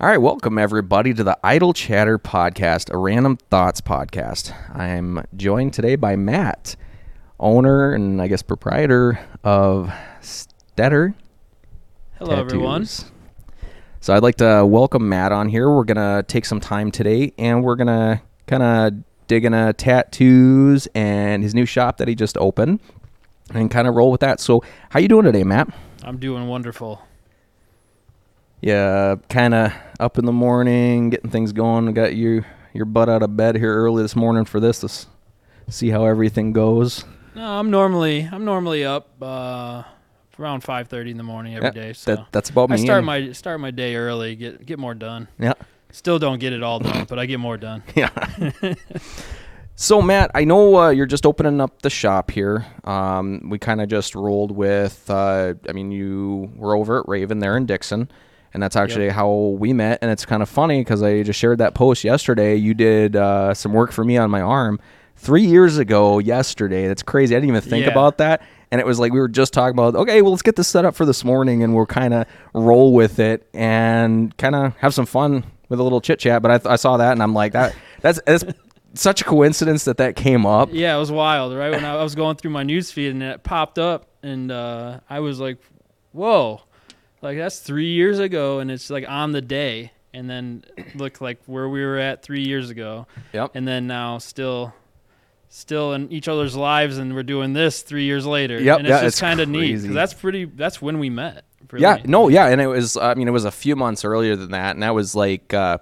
All right, welcome everybody to the Idle Chatter podcast, a random thoughts podcast. I'm joined today by Matt, owner and I guess proprietor of Steder. Hello, everyone. So I'd like to welcome Matt on here. We're gonna take some time today, and we're gonna kind of dig into tattoos and his new shop that he just opened, and kind of roll with that. So, how you doing today, Matt? I'm doing wonderful. Yeah, kind of up in the morning, getting things going. Got you your butt out of bed here early this morning for this to see how everything goes. No, I'm normally I'm normally up uh, around 5:30 in the morning every Yeah, day. So That that's about me. I start my start my day early, get get more done. yeah. Still don't get it all done, but I get more done. Yeah. so Matt, I know uh, you're just opening up the shop here. Um, we kind of just rolled with. Uh, I mean, you were over at Raven there in Dixon, and that's actually how we met. And it's kind of funny because I just shared that post yesterday. You did uh, some work for me on my arm three years ago. Yesterday, that's crazy. I didn't even think Yeah. about that. And it was like we were just talking about, okay, well, let's get this set up for this morning, and we'll kind of roll with it and kind of have some fun with a little chit chat. But I, th- I saw that, and I'm like, that that's that's such a coincidence that that came up. Yeah, it was wild, right? When I was going through my news feed and it popped up, and uh, I was like, "Whoa!" Like that's three years ago, and it's like on the day. And then look like where we were at three years ago, Yep. and then now still, still in each other's lives, and we're doing this three years later. Yep, and it's yeah, just kind of neat because that's pretty. That's when we met. really. Yeah, no, yeah, and it was. I mean, it was a few months earlier than that, and that was like. Uh,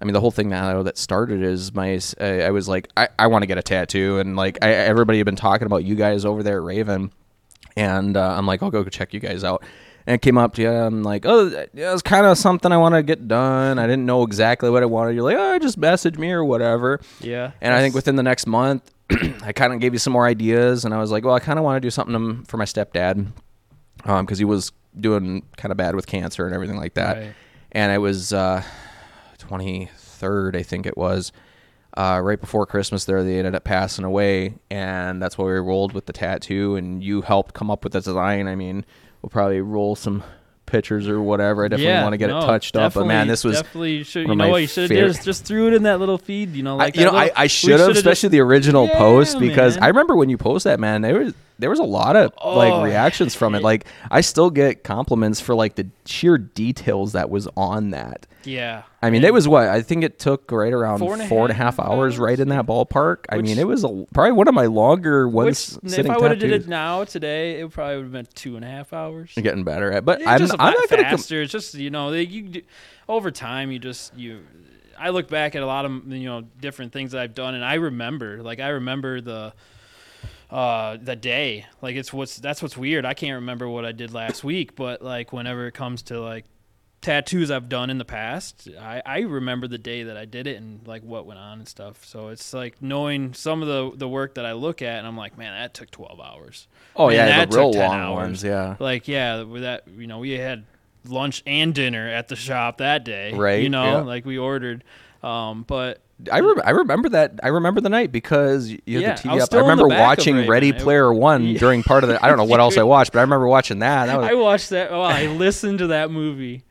I mean, the whole thing now that started is my. I, I was like, I, I want to get a tattoo, and like, I, everybody had been talking about you guys over there at Raven, and uh, I'm like, I'll go check you guys out. And came up to you. I'm like, oh, yeah, it's kind of something I want to get done. I didn't know exactly what I wanted. You're like, oh, just message me or whatever. Yeah, And I think within the next month, I kind of gave you some more ideas, and I was like, well, I kind of want to do something um, for my stepdad, because he was doing kind of bad with cancer and everything like that. Right. And it was uh, 23rd, I think it was, uh, right before Christmas. There, they ended up passing away, and that's why we rolled with the tattoo. And you helped come up with the design. I mean, we'll probably roll some pictures or whatever. I definitely yeah, want to get no, it touched up. But man, this was definitely should. You know what you should have just just threw it in that little feed. You know, like I, you know, little- I we should have, especially just- the original Yeah, post, because man. I remember when you post that, man. There was there was a lot of Oh. like reactions from it. Like I still get compliments for like the sheer details that was on that. Yeah, I mean, it was what I think it took right around Four and a four and a half half hours, right in that ballpark. I mean, it was a, probably one of my longer Which, ones. if I would have did it now today, it probably would have been two and a half hours. I'm getting better at, but Yeah, I'm, just I'm not lot gonna. Com- faster. it's just you know, you do- over time you just you. I look back at a lot of you know different things that I've done, and I remember like I remember the uh the day like it's what's that's what's weird i can't remember what i did last week but like whenever it comes to like tattoos i've done in the past i i remember the day that i did it and like what went on and stuff so it's like knowing some of the the work that i look at and i'm like man that took 12 hours oh Man, yeah, that took 10 long hours. ones. Yeah, like yeah with that you know we had lunch and dinner at the shop that day Right, you know yeah. like we ordered um but I, rem- I remember that. I remember the night because you had Yeah, the I TV was up. I still in the remember watching Ready It- Player One Yeah. during part of the. I don't know what else I watched, but I remember watching that. That was I watched that. Well, I listened to that movie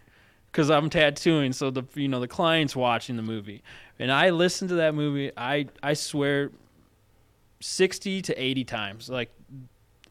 because I'm tattooing, so the you know the client's watching the movie, and I listened to that movie. I I swear, sixty to eighty times, like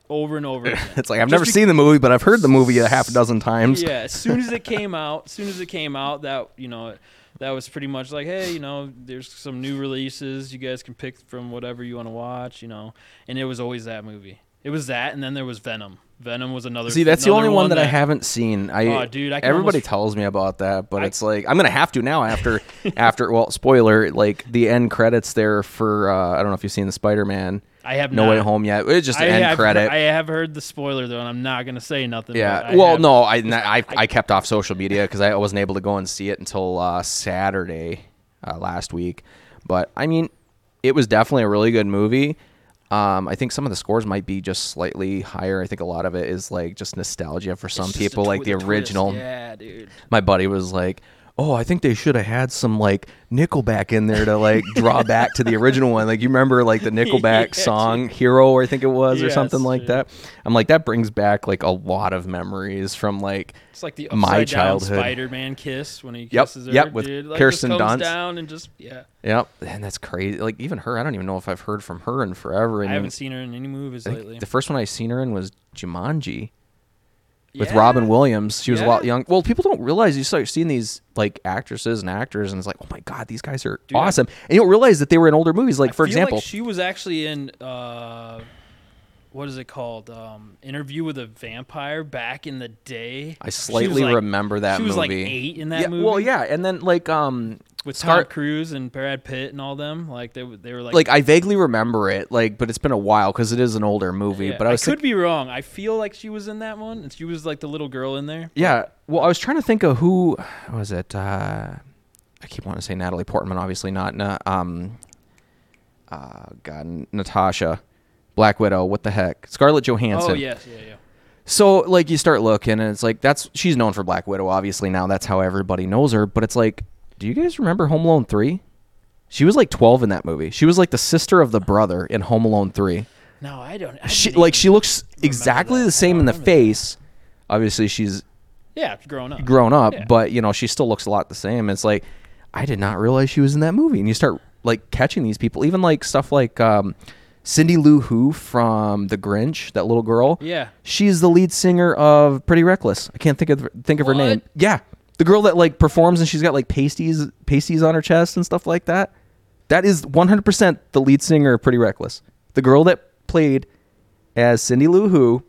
over and over. It's like I've Just never be- seen the movie, but I've heard the movie a half a dozen times. Yeah, as soon as it came out, as soon as it came out, that you know, that was pretty much like, hey, you know, there's some new releases. You guys can pick from whatever you want to watch, you know. And it was always that movie. It was that, and then there was Venom. Venom was another. See, that's the only one that, I haven't seen. I Oh, dude, I everybody almost- tells me about that, but I- it's like I'm gonna have to now after after well, spoiler, like the end credits there for uh, I don't know if you've seen the Spider-Man I have No not. Way Home yet. It's just I end have, credit. I have heard the spoiler though, and I'm not gonna say nothing. yeah. Well, have- no, I, I I kept off social media because I wasn't able to go and see it until uh, Saturday uh, last week. But I mean, it was definitely a really good movie. Um, I think some of the scores might be just slightly higher. I think a lot of it is like just nostalgia for some people, a like twi- the twist. original. Yeah, dude. My buddy was like, oh, I think they should have had some like Nickelback in there to like draw back to the original one. Like you remember like the Nickelback Yeah, song Hero, I think it was, or something like yeah. that. I'm like that brings back like a lot of memories from like It's like the My childhood. Spider-Man kiss when he Yep, kisses her. yep, with dude. Like, Kirsten Dunst. down and just yeah. Yep, and that's crazy. Like even her, I don't even know if I've heard from her in forever. And I haven't seen her in any movies lately. the first one I seen her in was Jumanji with Yeah. Robin Williams. She was a lot Yeah. young. Well, people don't realize you start seeing these like actresses and actors, and it's like, oh my god, these guys are Dude, awesome. And you don't realize that they were in older movies. Like I for example, like she was actually in uh, what is it called? Um, Interview with a Vampire back in the day. I slightly like- remember that She was like movie. eight in that yeah, movie. well, yeah, and then like um, with Scar- Tom Cruise and Brad Pitt and all them. Like they they were like like I vaguely remember it, like, but it's been a while because it is an older movie. Yeah, but I was could think- be wrong. I feel like she was in that one, and she was like the little girl in there. Yeah. Well, I was trying to think of who was it. Uh, I keep wanting to say Natalie Portman. Obviously not. Na- um, uh, God, Natasha, Black Widow. What the heck? Scarlett Johansson. Oh yes, yeah, yeah. So like you start looking, and it's like that's she's known for Black Widow. Obviously now that's how everybody knows her. But it's like, do you guys remember Home Alone three? She was like twelve in that movie. She was like the sister of the brother in Home Alone three. No, I don't. I She like she looks exactly that. the same in the remember that. face. Obviously she's yeah, grown up. grown up, Yeah. but you know she still looks a lot the same. It's like I did not realize she was in that movie, and you start like catching these people, even like stuff like um, Cindy Lou Who from The Grinch, that little girl. Yeah. she's the lead singer of Pretty Reckless. I can't think of think of her name. Yeah, the girl that like performs and she's got like pasties pasties on her chest and stuff like that. That is 100% the lead singer of Pretty Reckless. The girl that played as Cindy Lou Who.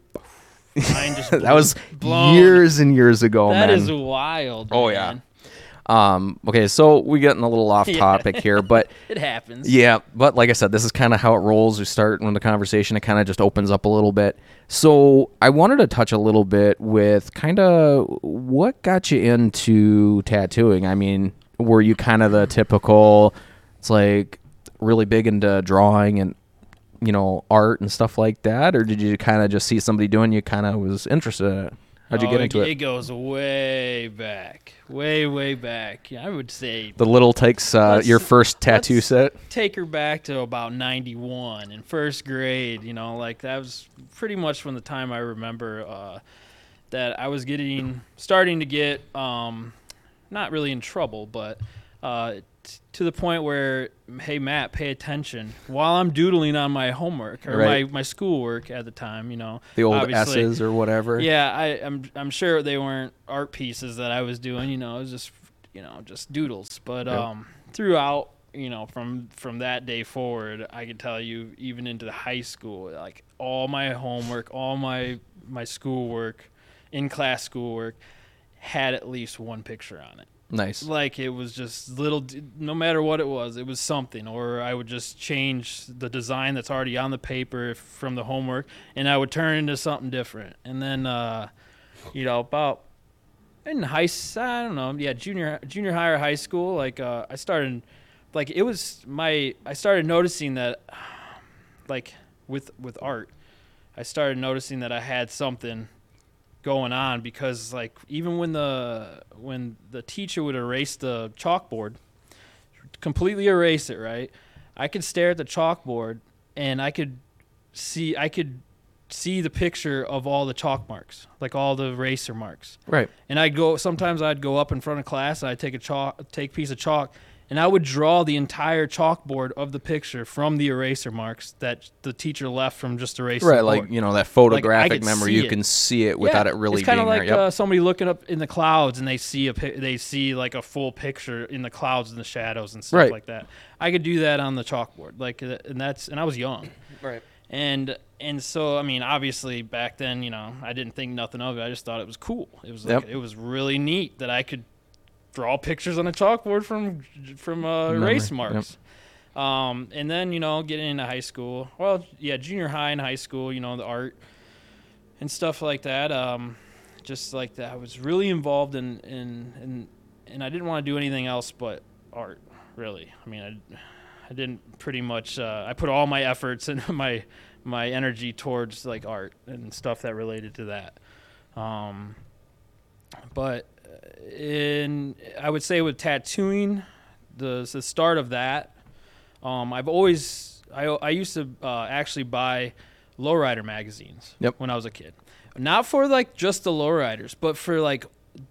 Just that was blown. years and years ago, That man. is wild. Oh, yeah. Um, okay, so we're getting a little off Yeah. topic here, but It happens. yeah, but like I said, this is kind of how it rolls. We start when the conversation, it kind of just opens up a little bit. So I wanted to touch a little bit with kind of what got you into tattooing. I mean, were you kind of the typical? It's like really big into drawing and you know art and stuff like that, or did you kind of just see somebody doing? You kind of was interested in it. How'd you Oh, get into It it? goes way back, way way back. Yeah, I would say The little takes uh, your first tattoo set. take her back to about 91 in first grade you know like that was pretty much from the time i remember uh, that i was getting starting to get um, not really in trouble but uh, to the point where hey matt pay attention while i'm doodling on my homework or Right. my, my schoolwork at the time you know The old obviously- S's or whatever. yeah, I, I'm I'm sure they weren't art pieces that I was doing. You know, it was just you know just doodles. But Yeah. um, throughout, you know, from from that day forward, I can tell you, even into the high school, like all my homework, all my my schoolwork, in class schoolwork, had at least one picture on it. Nice. Like it was just little, no matter what it was, it was something. Or I would just change the design that's already on the paper from the homework, and I would turn it into something different. And then, uh, you know, about in high, I don't know, yeah, junior junior high or high school, like uh, I started, like it was my, I started noticing that, like with with art, I started noticing that I had something going on because like even when the when the teacher would erase the chalkboard completely erase it right i could stare at the chalkboard and i could see i could see the picture of all the chalk marks like all the eraser marks Right. and I'd go. Sometimes I'd go up in front of class. And I'd take a chalk, take a piece of chalk, and I would draw the entire chalkboard of the picture from the eraser marks that the teacher left from just erasing. Right, the like board. you know that photographic could memory, you it. can see it without Yeah, it really it's kind of like. Yep. uh, somebody looking up in the clouds and they see a they see like a full picture in the clouds and the shadows and stuff Right. like that. I could do that on the chalkboard, like, uh, and that's and I was young, right. and and so I mean, obviously back then, you know, I didn't think nothing of it. I just thought it was cool. It was like Yep. it was really neat that I could draw pictures on a chalkboard from from uh, Memory, erase yep. marks. Um, and then you know, getting into high school. Well, yeah, junior high and high school. You know, the art and stuff like that. Um, just like that, I was really involved in in in, and I didn't want to do anything else but art. Really, I mean, I, I didn't pretty much. Uh, I put all my efforts and my my energy towards like art and stuff that related to that. Um, but in I would say with tattooing, the the start of that, um, I've always I I used to uh, actually buy lowrider magazines Yep. when I was a kid, not for like just the lowriders, but for like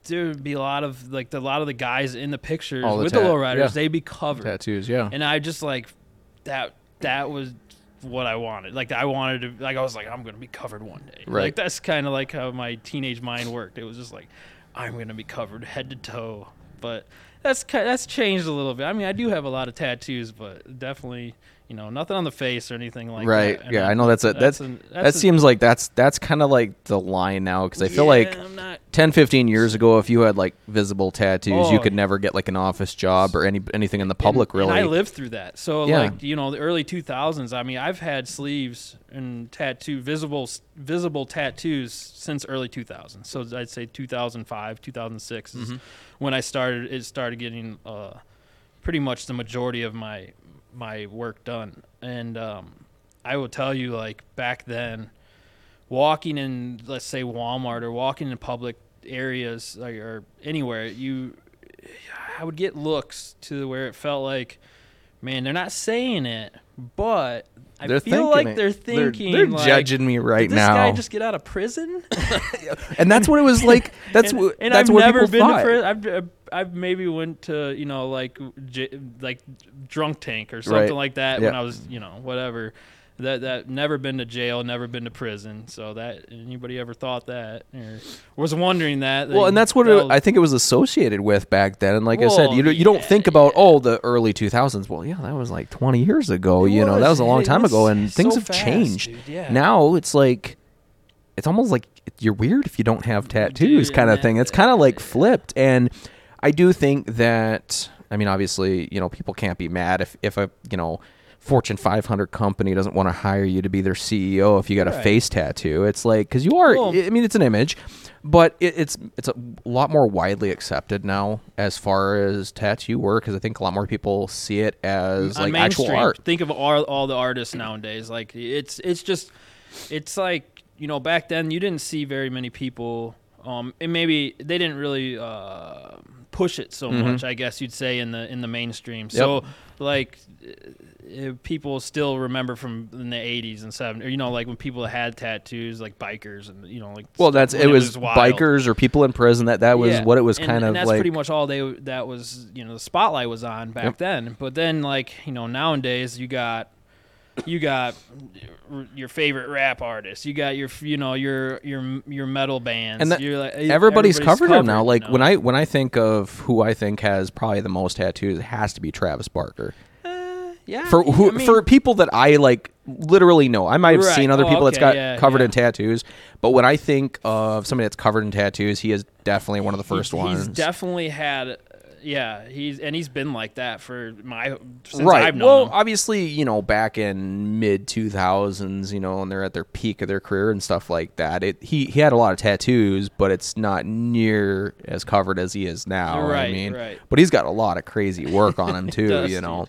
there would be a lot of like the, a lot of the guys in the pictures the with tat- the lowriders, yeah. they'd be covered, Tattoos, yeah. and I just like that that was what I wanted. Like I wanted to like I was like I'm going to be covered one day. Right. Like that's kind of like how my teenage mind worked. It was just like I'm to be covered head to toe. But that's that's changed a little bit. I mean, I do have a lot of tattoos, but definitely, you know, nothing on the face or anything like right. that. Right. Yeah, I know that's a that's, an- that a- seems like that's that's kind of like the line now because I feel like Yeah, I'm not 10 15 years ago if you had like visible tattoos you Oh. could never get like an office job or any anything in the public and, really And I lived through that. So Yeah. like you know the early 2000s. I mean I've had sleeves and tattoo visible visible tattoos since early 2000s. So I'd say 2005, 2006 is Mm-hmm. when I started. It started getting uh, pretty much the majority of my my work done. And um, I will tell you like back then, walking in let's say Walmart or walking in public areas like, or anywhere you I would get looks to where it felt like, man, they're not saying it, but I they're feel like it. they're They're- thinking they're, like, judging me right did this now guy just get out of prison? and that's what it was like that's and, what and that's I've what never people been thought. to prison. I've, I've I've maybe went to you know like j- like drunk tank or something Right. like that when I was you know whatever. That that never been to jail, never been to prison. So that anybody ever thought that or was wondering that? well, and that's what it, I think it was associated with back then. And like I said, Well, you don't, you don't yeah, think about yeah. oh the early 2000s. Well, yeah, that was like 20 years ago. It you know, that was a long time was ago, and so things have fast, changed. dude, Yeah. Now it's like it's almost like you're weird if you don't have tattoos, Dude, kind of thing. It's kind of like flipped, and I do think that I mean, obviously, you know, people can't be mad if if a you know. Fortune 500 company doesn't want to hire you to be their CEO if you got a face tattoo. It's like because you are. I mean, it's an image, but it, it's it's a lot more widely accepted now as far as tattoo work. Because I think a lot more people see it as like actual art. Think of all, all the artists nowadays. Like it's it's just it's like you know back then you didn't see very many people. Um, and maybe they didn't really uh, push it so much. I guess you'd say in the in the mainstream. So like. uh, People still remember from in the '80s and '70s, or you know, like when people had tattoos, like bikers, and you know, like Well, that's when it was, bikers or people in prison. That that was Yeah, what it was and- kind and of that's like. pretty much all they that was you know the spotlight was on back Yep. then. But then like you know nowadays you got you got your favorite rap artists, you got your you know your your your metal bands, And that- You're like, Everybody's, covered, him now. Like you know? when I when I think of who I think has probably the most tattoos, it has to be Travis Barker. Uh, yeah For who I mean, for people that I like literally know. I might have Right. seen other Oh, people that's got yeah, covered yeah. in tattoos, but when I think of somebody that's covered in tattoos, he is definitely one of the first ones. He's definitely had. Yeah, he's and he's been like that for my since right. I've known well, him. obviously, you know, back in mid two thousands, you know, and they're at their peak of their career and stuff like that. It he he had a lot of tattoos, but it's not near as covered as he is now. I Right, mean, right. but he's got a lot of crazy work on him too. does, you know.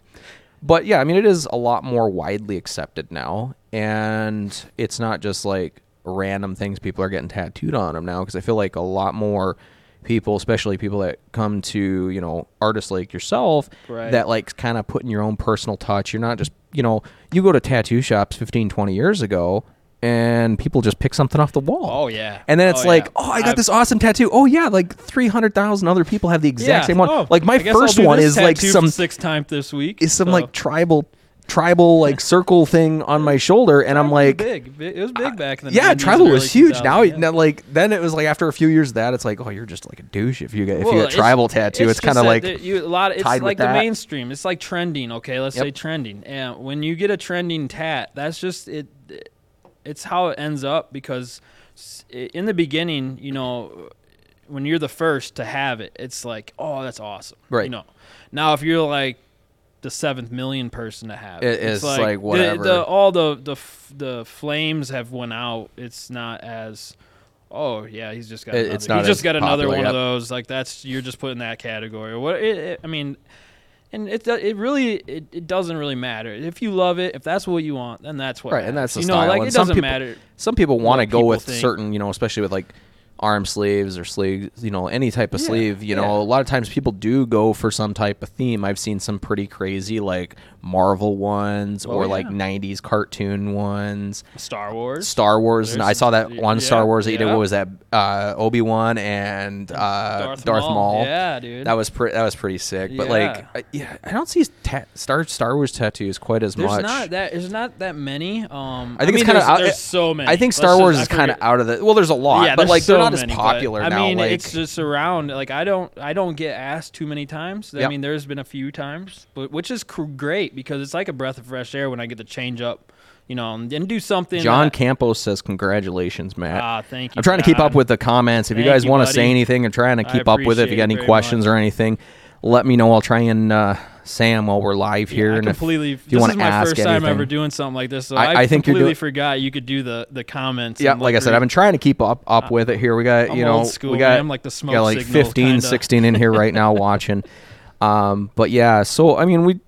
But yeah, I mean, it is a lot more widely accepted now, and it's not just like random things people are getting tattooed on them now. Because I feel like a lot more people, especially people that come to you know artists like yourself, Right. that like kind of putting your own personal touch. You're not just you know you go to tattoo shops 15, 20 years ago, and people just pick something off the wall. oh yeah, And then it's Oh, like, yeah. oh, I got I've- this awesome tattoo. Oh yeah, like three hundred thousand other people have the exact yeah. same one. Oh, like my I guess I'll first one is like some six times this week. is some so. like tribal tribal like circle thing on my shoulder and I'm like big. It was big uh, back then. yeah, tribal was huge. Now, now like then it was like after a few years of that it's like oh you're just like a douche if you get if you get tribal tattoo it's, kind of like you, a lot. It's like the that. mainstream. It's like trending. Okay, let's Yep. say trending. And when you get a trending tat, that's just it. It's how it ends up because in the beginning, you know, when you're the first to have it, it's like oh that's awesome. Right. You know, now if you're like the seventh million person to have It- it's it's like the- whatever. The, all the the the flames have went out. It's not as oh yeah he's just got It- another, it's not he's just got another popular one yet. of those like that's you're just put in that category. What it, it, I mean. And it it really it, it doesn't really matter if you love it if that's what you want then that's what Right, and that's the you know like And it doesn't people- matter some people want to go with think. certain you know especially with like arm sleeves or sleeves, you know, any type of Yeah, sleeve, you know, a lot of times people do go for some type of theme. I've seen some pretty crazy like Marvel ones Oh, or yeah. like 90s cartoon ones. Star Wars. Star Wars, and I saw that one Star Wars that you did. What was that? Uh, Obi Wan and uh, Darth, Maul. Yeah, dude. That was pretty. That was pretty sick. But like, I, yeah, I don't see ta- Star Star Wars tattoos quite as There's much. not that. There's not that many. Um, I think mean, it's kind of there's, out. there's so many. I think Let's Star just- Wars is kind of out of the. Well, there's a lot, yeah, but like they're not many, as popular I now. mean, like, it's just around. Like I don't, I don't get asked too many times. I mean, there's been a few times, but which is cr- great because it's like a breath of fresh air when I get to change up, you know, and, and do something. John that- Campos says, "Congratulations, Matt." Ah, thank you. I'm trying to keep up with the comments. If you guys want to say anything, I'm trying to keep up with it, if you got any questions much. or anything, let me know. I'll try and uh, say 'em while we're live here. Yeah, and if- completely. if you this wanna is my ask first time ever doing something like this, so I- I, I think completely doing- forgot you could do the the comments. Yeah, like I said, I've been trying to keep up up with it. Here we got I'm you know old school, we got man. I'm like the smoke got like signal, 15, kinda. 16 in here right now watching. Um, but yeah, so I mean we,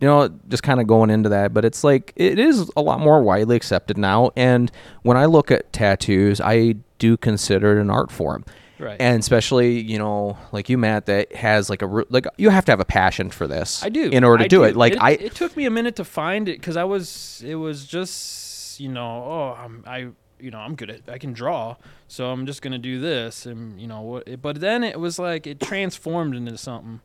you know, just kind of going into that, but it's like it is a lot more widely accepted now. And when I look at tattoos, I do consider it an art form. Right. And especially, you know, like you, Matt, that has like a like you have to have a passion for this. I do. in order to I do, it. Like it, I, it took me a minute to find it because I was, it was just, you know, oh, I'm, I, you know, I'm good at, I can draw, so I'm just gonna do this, and you know what? But then it was like it transformed into something.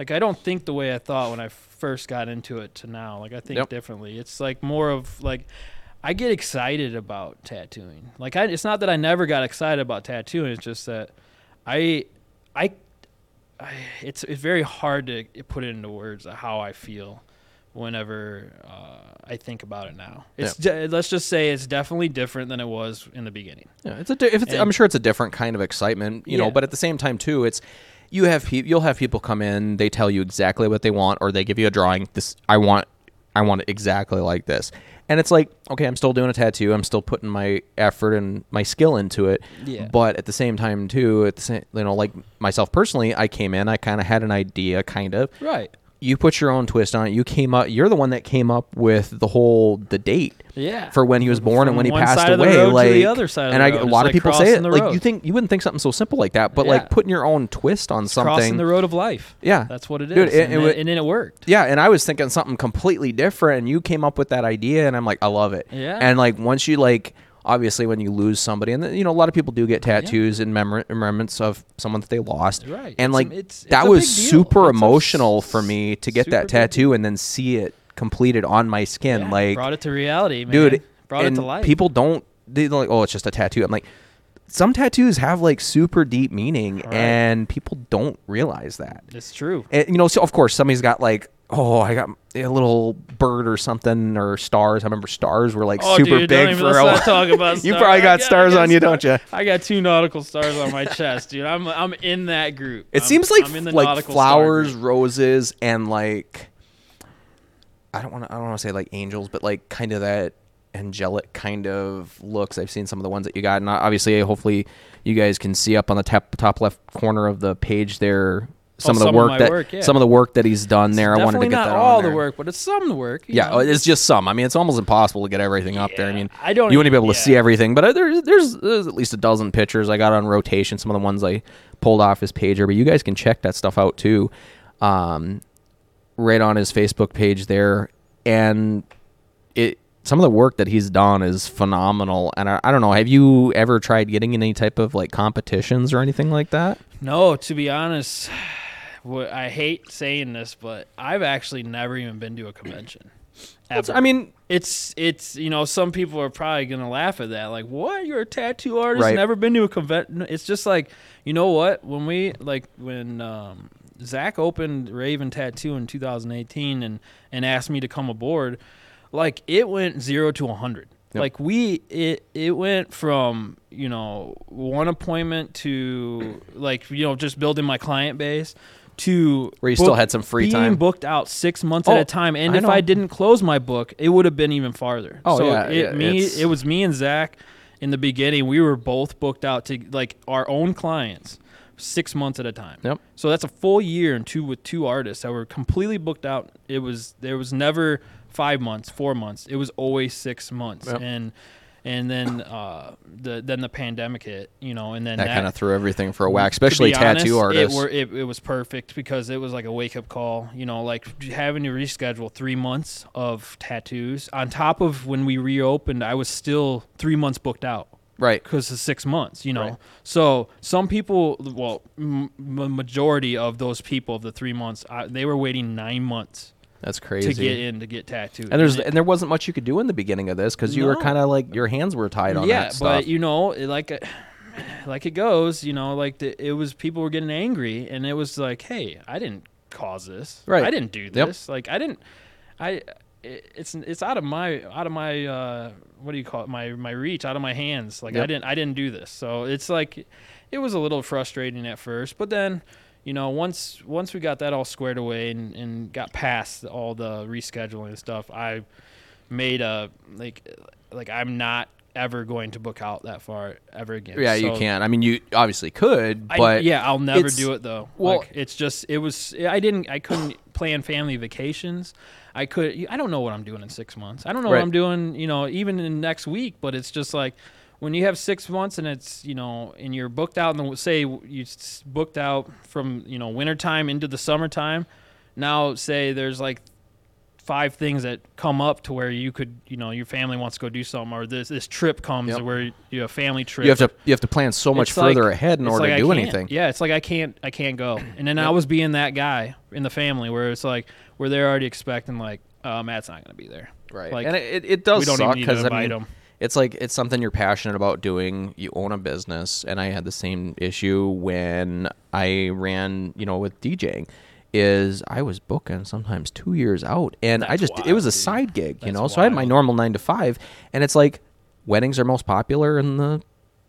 Like I don't think the way I thought when I first got into it to now. Like I think Yep. differently. It's like more of like. I get excited about tattooing. Like I, it's not that I never got excited about tattooing. It's just that I, I I, it's it's very hard to put it into words how I feel whenever uh, I think about it now. It's de- let's just say it's definitely different than it was in the beginning. Yeah, it's a. Di- if it's, I'm sure it's a different kind of excitement, you know. But at the same time, too, it's you have pe- you'll have people come in, they tell you exactly what they want, or they give you a drawing. This I want, I want it exactly like this, and it's like, okay, I'm still doing a tattoo, I'm still putting my effort and my skill into it. Yeah. But at the same time, too, at the same, you know, like myself personally, I came in, I kind of had an idea, kind of. Right. You put your own twist on it. You came up. You're the one that came up with the whole the date Yeah. for when he was born and when he passed side of the away. like the other side of and I, road. a It's lot of like people say it. Like road. you think you wouldn't think something so simple like that, but Yeah. like putting your own twist on crossing something. Crossing the road of life. Yeah. That's what it is. Dude, it- and, it then- and then it worked. yeah, and I was thinking something completely different, and you came up with that idea, and I'm like, I love it. Yeah. And like once you like, obviously, when you lose somebody, and then, you know, a lot of people do get tattoos in memor- remembrance of someone that they lost. Right. And It's like it's- it's that was super It's emotional s- for me to get that tattoo and then see it completed on my skin. Yeah, like brought it to reality, man. dude Brought it to life. people don't they're like oh it's just a tattoo i'm like some tattoos have like super deep meaning Right. and people don't realize that It's true. and, you know so of course somebody's got like oh i got a little bird or something or stars. I remember stars were like Oh, super dude, big for a while. talk about you probably got got- stars got on you don't you I got two nautical stars on my chest, dude. I'm I'm in that group. it I'm- seems like I'm in the like flowers roses and like i don't want to i don't want to say like angels but like kind of that angelic kind of looks. I've seen some of the ones that you got and uh, obviously hopefully you guys can see up on the top, top left corner of the page there some of the Oh, some of work my that work, yeah. some of the work that he's done there i wanted to get not that all the work, but it's some of the work. yeah know? it's just some i mean it's almost impossible to get everything up there i mean I don't you wouldn't be able to see everything but there's, there's there's at least a dozen pictures i got on rotation some of the ones i pulled off his page but you guys can check that stuff out too um, right on his facebook page there and it some of the work that he's done is phenomenal and I, I don't know have you ever tried getting in any type of like competitions or anything like that No, to be honest, I hate saying this, but I've actually never even been to a convention. I mean it's it's you know some people are probably gonna laugh at that like what you're a tattoo artist Right. never been to a convention it's just like you know what when we like when um, Zach opened Raven Tattoo in 2018 and and asked me to come aboard like it went zero to a hundred Yep. like we it it went from you know one appointment to like you know just building my client base to Where you still had some free being time. booked out six months Oh, at a oh, time and I if know. I didn't close my book it would have been even farther Oh, so yeah, it, yeah, me it was me and Zach in the beginning we were both booked out to like our own clients six months at a time Yep. so that's a full year and two with two artists that were completely booked out it was there was never five months four months it was always six months Yep. and and then uh, the then the pandemic hit, you know, and then that, that, kind of threw everything for a whack, especially tattoo honest, artists. It, were, it, it was perfect because it was like a wake up call, you know, like having to reschedule three months of tattoos on top of when we reopened. I was still three months booked out right. because of six months, you know. Right. So some people, well, m- majority of those people of the three months, uh, they were waiting nine months That's crazy. to get in to get tattooed. and there's it- and there wasn't much you could do in the beginning of this because you were kind of like your hands were tied on yeah, that stuff. but you know, like it- like it goes, you know, like the, it was people were getting angry, and it was like, hey, I didn't cause this, Right. I didn't do Yep. this, like I didn't, I. it- It's it's out of my out of my uh, what do you call it my my reach out of my hands like I didn't I didn't do this so it's like it was a little frustrating at first but then you know once once we got that all squared away and, and got past all the rescheduling and stuff I made a like like I'm not ever going to book out that far ever again. yeah, you can't. I mean, you obviously could, I, but yeah, I'll never do it though. well- like, it's just it was I didn't I couldn't plan family vacations. I could I don't know what I'm doing in six months. I don't know Right. what I'm doing. You know, even in next week. But it's just like when you have six months and it's you know and you're booked out and say you booked out from you know wintertime into the summertime. Now say there's like five things that come up to where you could you know your family wants to go do something or this this trip comes Yep. where you have a family trip you have to you have to plan so much it's like- further ahead in order like to I do anything. Yeah, it's like I can't I can't go. And then I was being that guy in the family where it's like where they're already expecting like uh, Matt's not going to be there. Right. Like, and it, it does we don't suck even because I mean, them. It's like it's something you're passionate about doing. You own a business, and I had the same issue when I ran, you know, with DJing. Is I was booking sometimes two years out, and I That's just it was a side gig, you know. So I had my normal nine to five, and it's like weddings are most popular in the,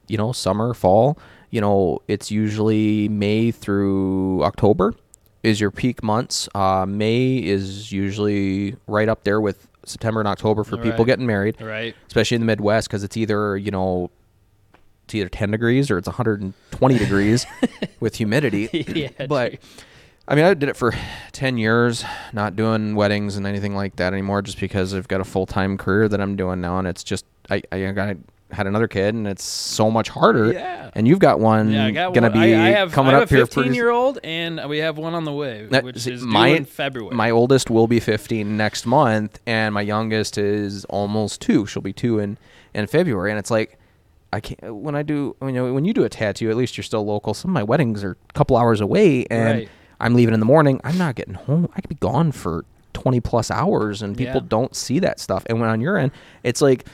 you know, summer, fall. You know, it's usually May through October is your peak months. Uh, May is usually right up there with September and October for people Right. getting married, Right. especially in the Midwest because it's either you know it's either 10 degrees or it's 120 degrees with humidity. yeah. but. I mean, I did it for 10 years, not doing weddings and anything like that anymore, just because I've got a full time career that I'm doing now, and it's just I I got had another kid, and it's so much harder. Yeah. And you've got one yeah, I got gonna one. be I, I have, coming I have up a here 15 year old and we have one on the way, That- which see, is my- in February. My oldest will be 15 next month, and my youngest is almost two. She'll be two in in February, and it's like I can't. When I do, you know, when you do a tattoo, at least you're still local. Some of my weddings are a couple hours away, and Right. I'm leaving in the morning. I'm not getting home. I could be gone for 20 plus hours, and people Yeah. don't see that stuff. And when on your end, it's like.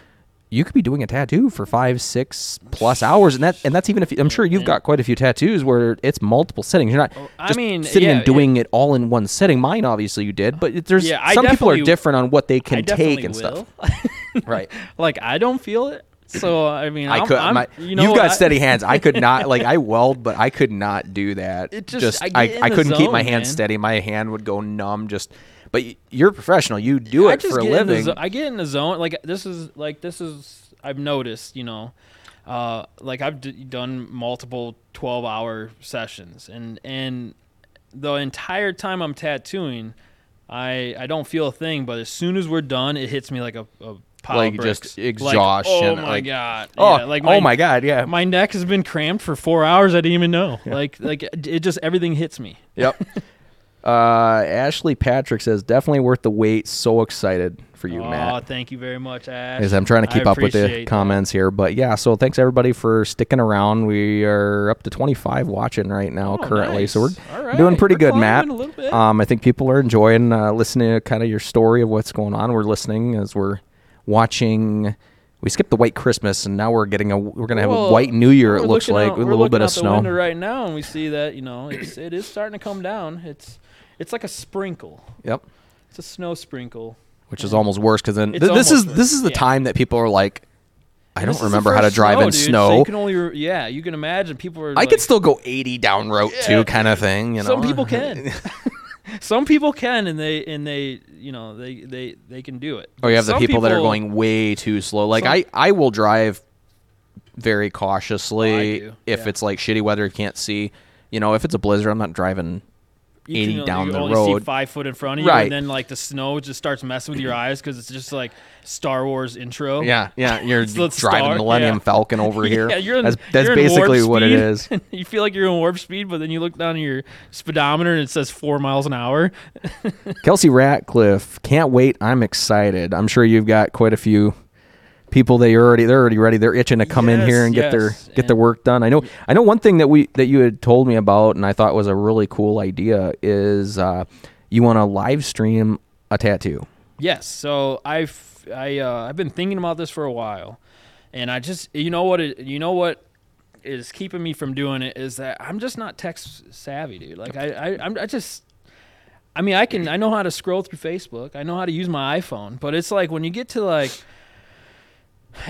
You could be doing a tattoo for five, six plus hours, and that and that's even if I'm sure you've got quite a few tattoos where it's multiple settings. You're not Oh, I just mean, sitting yeah, and doing it all in one setting. Mine, obviously, you did, but there's Yeah, some people are different on what they can I take and will. stuff. right. like I don't feel it. So I mean, I I'm, could. I'm, my, you know, you've got I- steady hands. I could not. Like I weld, but I could not do that. It just- I I, I, couldn't keep my zone, hand man. steady. My hand would go numb. Just. But you're a professional. You do it I just for a get in the living. zo- I get in the zone. Like this is like this is I've noticed. You know, uh, like I've d- done multiple twelve hour sessions, and and the entire time I'm tattooing, I I don't feel a thing. But as soon as we're done, it hits me like a, a pile Like of bricks. just exhaustion, Like, oh my like- god! oh, Yeah, like oh my God! Yeah. My neck has been cramped for four hours. I didn't even know. Like like it just everything hits me. Yep. uh, Ashley Patrick says definitely worth the wait. So excited for you, oh, Matt. thank you very much, Ash. Because I'm trying to I keep up with the that. comments here. But yeah, so thanks everybody for sticking around. We are up to 25 watching right now Oh, currently. So we're nice. Right. doing pretty We're good, Matt. Um, I think people are enjoying uh, listening to kind of your story of what's going on. We're listening as we're watching. We skipped the white Christmas, and now we're getting a. We're gonna have a white New Year. It looks like out- with a little bit of snow. right now, and we see that you know it's it is starting to come down. It's it's like a sprinkle. Yep. It's a snow sprinkle. Which is almost worse because then It's th- this is almost this is the yeah. time that people are like, I don't this is the remember how to first drive in dude, So snow. you can only re- yeah, you can imagine people are. I like, could still go 80 down route Yeah, too, kind of thing. You know, Some people can. Some people can, and they and they you know they they they can do it. Or you have the Some people, that are going way too slow. Like Some- I, I will drive very cautiously oh, do, if yeah. it's like shitty weather, you can't see. You know, if it's a blizzard, I'm not driving you 80 can- down you the only see road. five foot in front of you, Right. and then like the snow just starts messing with your eyes because it's just like Star Wars intro. Yeah, yeah, you're the driving star- Millennium yeah. Falcon over here. Yeah, you're in, that's that's you're basically what it speed. is. you feel like you're in warp speed, but then you look down at your speedometer and it says four miles an hour. Kelsey Ratcliffe, can't wait. I'm excited. I'm sure you've got quite a few people you're already they're already ready. They're itching to come in here and get their yes, get their work done. I know I know one thing that we that you had told me about and I thought was a really cool idea is uh, you want to live stream a tattoo. Yes. So I've I uh, I've been thinking about this for a while, and I just you know what it, you know what is keeping me from doing it is that I'm just not tech savvy, dude. Like I I I'm, I just. I mean, I can. I know how to scroll through Facebook. I know how to use my iPhone. But it's like when you get to like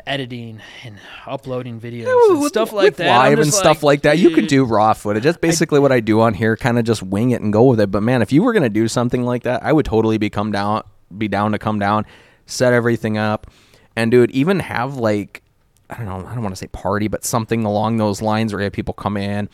editing and uploading videos and with- stuff like that, live and just stuff like that. You could do raw footage. That's basically what I do on here. Kind of just wing it and go with it. But man, if you were gonna do something like that, I would totally be come down, be down to come down, set everything up, and do it. Even have like I don't know. I don't want to say party, but something along those lines where you have people come in.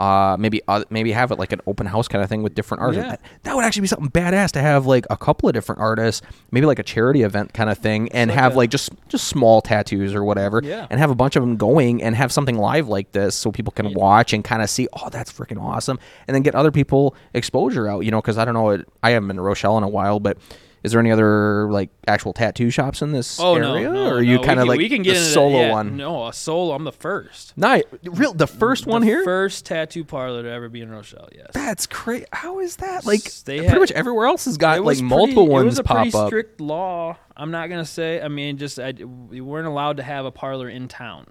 Uh, maybe uh, maybe have it like an open house kind of thing with different artists. Yeah. That, that would actually be something badass to have like a couple of different artists, maybe like a charity event kind of thing, and like have a- like just just small tattoos or whatever, Yeah. and have a bunch of them going and have something live like this so people can watch and kind of see, oh, that's freaking awesome, and then get other people exposure out, you know, because I don't know, I haven't been to Rochelle in a while, but. Is there any other like actual tattoo shops in this Oh area, no, no, or are you no. Kind of like we can get the into that. solo Yeah, one? No, a solo. I'm the first. Nice, real the first one here. First tattoo parlor to ever be in Rochelle. Yes. That's crazy. How is that? Like They pretty had- much everywhere else has got like multiple pretty, ones It was a pop pretty up. strict law. I'm not gonna say. I mean, just I, we weren't allowed to have a parlor in town.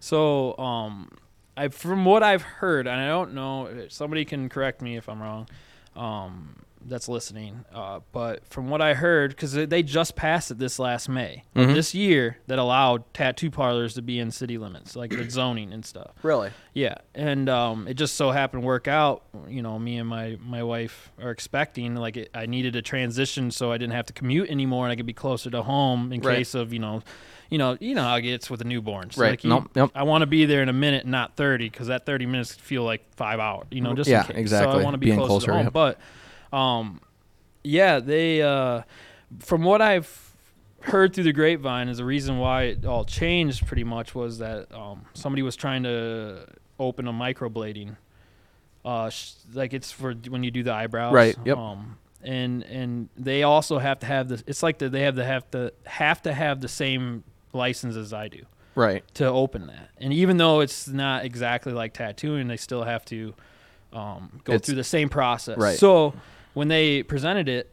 So, um, I from what I've heard, and I don't know, somebody can correct me if I'm wrong. Um, that's listening. Uh, but from what I heard, because they just passed it this last May Mhm. this year, that allowed tattoo parlors to be in city limits, like the zoning and stuff. Really? Yeah, and um, it just so happened to work out. You know, me and my my wife are expecting. Like, it, I needed a transition so I didn't have to commute anymore, and I could be closer to home in Right. case of you know, you know, you know how it gets with a newborn. So Right. Like you, Nope, yep. I want to be there in a minute, not thirty, because that thirty minutes feel like five hours. You know, just in Yeah, case. So exactly. I want to be Being closer, closer, to home. yep. But, um, yeah, they uh, from what I've heard through the grapevine is the reason why it all changed pretty much was that um, somebody was trying to open a microblading uh sh- like it's for when you do the eyebrows Right, yep. um and and they also have to have this it's like that they have to have to have to have the same license as I do Right. to open that. And even though it's not exactly like tattooing, they still have to um, go It's- through the same process. Right. So when they presented it,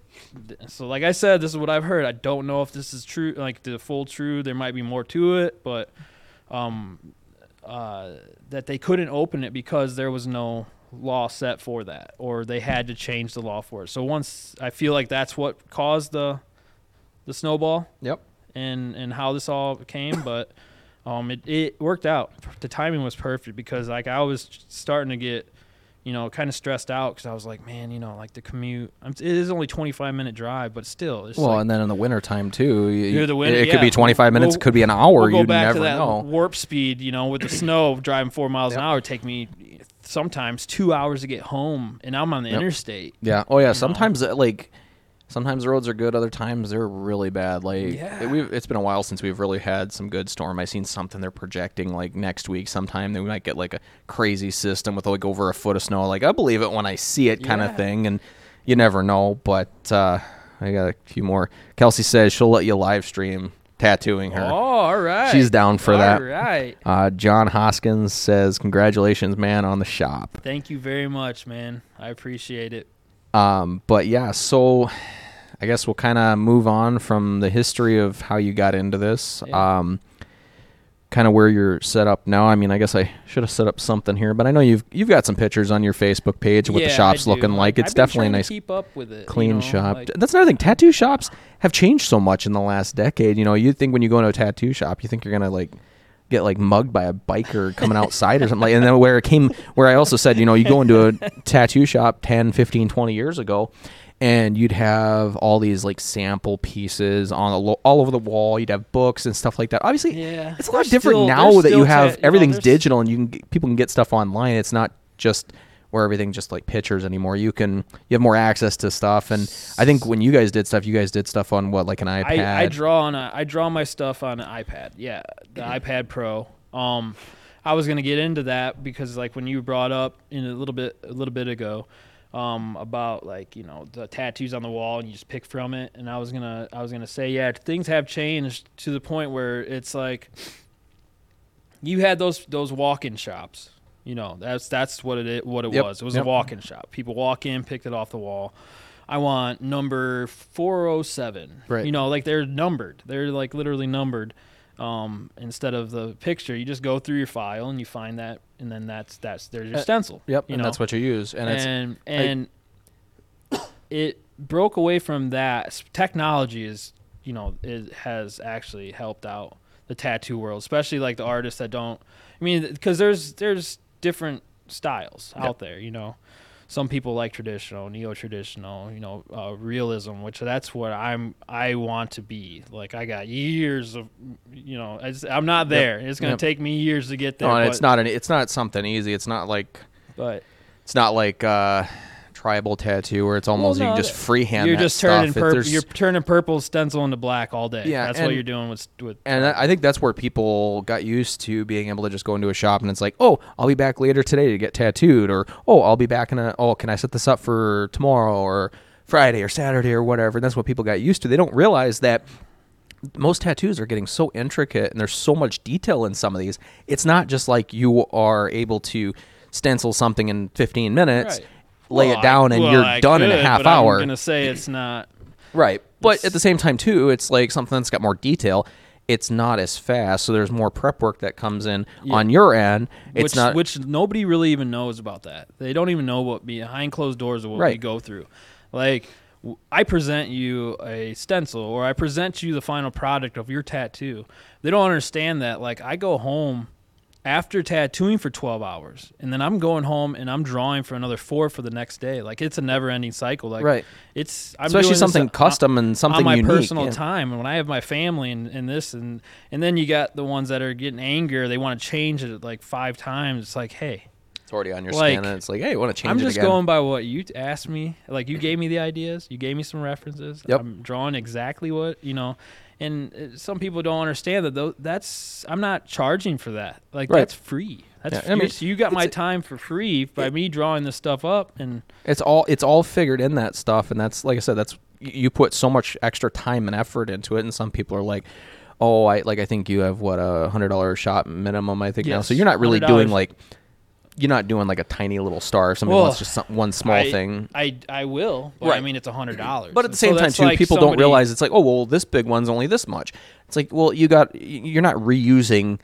so like I said, this is what I've heard. I don't know if this is true, like the full true. There might be more to it, but um, uh, that they couldn't open it because there was no law set for that, or they had to change the law for it. So once I feel like that's what caused the the snowball Yep. and and how this all came, but um, it it worked out. The timing was perfect because like I was starting to get, you know, kind of stressed out because I was like, man, you know, like the commute. I'm, it is only 25 minute drive, but still, it's Well, like, and then in the winter time too, you, the winter- it, could be 25 minutes, We'll- it could be an hour. we'll go you back never to that know. warp speed. You know, with the snow, driving four miles Yep. an hour take me sometimes two hours to get home, and I'm on the Yep. interstate. Yeah. Oh yeah. Sometimes uh, like sometimes the roads are good. Other times they're really bad. Like Yeah. it, we've, it's been a while since we've really had some good storm. I seen something they're projecting like next week sometime that we might get like a crazy system with like over a foot of snow. Like I believe it when I see it kind of Yeah. thing. And you never know. But uh, I got a few more. Kelsey says she'll let you live stream tattooing her. Oh, all right. She's down for that. All right. Uh, John Hoskins says, "Congratulations, man, on the shop." Thank you very much, man. I appreciate it. Um, but yeah, so I guess we'll kind of move on from the history of how you got into this. Yeah. Um, kind of where you're set up now. I mean, I guess I should have set up something here, but I know you've you've got some pictures on your Facebook page of what the shop's looking like. Been definitely a nice keep up with it. you clean know, shop. like- That's another thing. Tattoo shops have changed so much in the last decade. You know, you think when you go into a tattoo shop, you think you're gonna like get like mugged by a biker coming outside or something like and then where it came where I also said, you know, you go into a tattoo shop 10, 15, 20 years ago and you'd have all these like sample pieces on lo- all over the wall. You'd have books and stuff like that. Obviously, Yeah, it's a lot different still- now that you have ta- you know, everything's there's- digital and you can get, people can get stuff online. It's not just where everything just like pictures anymore. You can you have more access to stuff, and I think when you guys did stuff, you guys did stuff on what like an iPad. I, I draw on a, I draw my stuff on an iPad. Yeah, the iPad Pro. Um, I was gonna get into that because like when you brought up in a little bit a little bit ago, um, about like you know the tattoos on the wall and you just pick from it, and I was gonna I was gonna say yeah things have changed to the point where it's like you had those those walk-in shops. You know that's that's what it what it Yep, was. It was yep. a walk-in shop. People walk in, picked it off the wall. I want number 407. Right. You know, like they're numbered. They're like literally numbered. Um, instead of the picture, you just go through your file and you find that, and then that's that's there's your Uh, stencil. Yep, You and know? that's what you use, and, it's and and it broke away from that. Technology is, you know, it has actually helped out the tattoo world, especially like the artists that don't. I mean, because there's there's different styles Yep. out there, you know. Some people like traditional, neo-traditional, you know, uh, realism, which that's what I'm. I want to be. Like I got years of, you know, I'm not there. It's gonna Yep. take me years to get there. no, and it's not an it's not something easy. It's not like But it's not like uh, tribal tattoo where it's almost you no, can just freehand. you're that just turning stuff. Purple. there's- You're turning purple stencil into black all day. Yeah, that's what you're doing with with. And I I think that's where people got used to being able to just go into a shop and it's like, oh, I'll be back later today to get tattooed, or oh, I'll be back in a, oh, can I set this up for tomorrow or Friday or Saturday or whatever. And that's what people got used to. They don't realize that most tattoos are getting so intricate and there's so much detail in some of these. It's not just like you are able to stencil something in 15 minutes, Right. Lay Well, it down, I- and well, you're I done in a half but hour. I'm gonna say it's not. Right. But It's- at the same time too, it's like something that's got more detail. It's not as fast, so there's more prep work that comes in Yeah. on your end. It's which, not which nobody really even knows about that. They don't even know what behind closed doors of what we go through. Like I present you a stencil or I present you the final product of your tattoo. They don't understand that. Like I go home after tattooing for 12 hours and then I'm going home and I'm drawing for another 4 for the next day. Like it's a never-ending cycle. Like Right. it's I'm especially something on- custom and something on my unique. personal yeah. time and when I have my family and, and this and and then you got the ones that are getting anger they want to change it like five times it's like hey It's already on your Like, skin, and it's like, hey, you want to change I'm just going by what you asked me like you gave me the ideas you gave me some references Yep. I'm drawing exactly what you know and uh, some people don't understand that though that's I'm not charging for that like Right. that's free that's Yeah, I free. mean, so you got my time for free by me drawing this stuff up and It's all it's all figured in that stuff, and that's like I said, that's you put so much extra time and effort into it, and some people are like. Oh, I like. I think you have what a hundred dollar shot minimum. I think now, so you're not really $100. doing like, you're not doing like a tiny little star. If somebody Well, wants just some, one small I, thing, I I will but I mean it's a hundred dollars But at the So same time, too, like people don't realize it's like, oh, well, this big one's only this much. It's like, well, you got, you're not reusing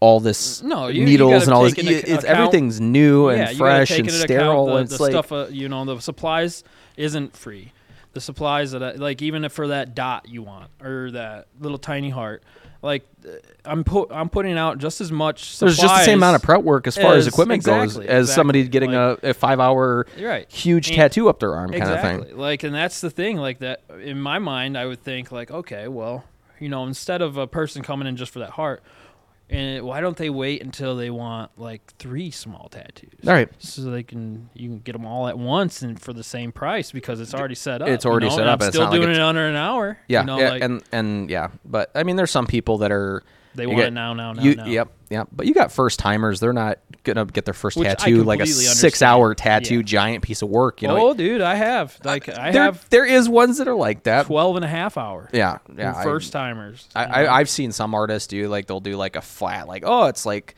all this No, you- you needles gotta and all this. It's account- everything's new and yeah, you fresh and sterile. Account and the, it's the like, stuff, uh, you know, the supplies isn't free. The supplies that, I, like, even if for that dot you want or that little tiny heart, like, uh, I'm put, I'm putting out just as much. there's just the same amount of prep work as far as, as- equipment goes exactly, as somebody getting Like- a, a five hour right. huge And- tattoo up their arm kind of thing. Like, and that's the thing. Like that in my mind, I would think like, okay, well, you know, instead of a person coming in just for that heart, and why don't they wait until they want like three small tattoos? All right. so they can you can get them all at once and for the same price because it's already set up. It's you already know, set and up, I'm and it's still like doing it's- it under an hour. Yeah, you know, yeah, like and and yeah, but I mean, there's some people that are they you want it now, now, now, you, now. Yep, yep. But you got first timers; they're not gonna get their first Which tattoo like a six-hour tattoo, Yeah. giant piece of work. You know, oh, dude, I have like I there, have there is ones that are like that. 12 and a half hour. Yeah, yeah. First timers. I, I, I've seen some artists do like they'll do like a flat, like oh, it's like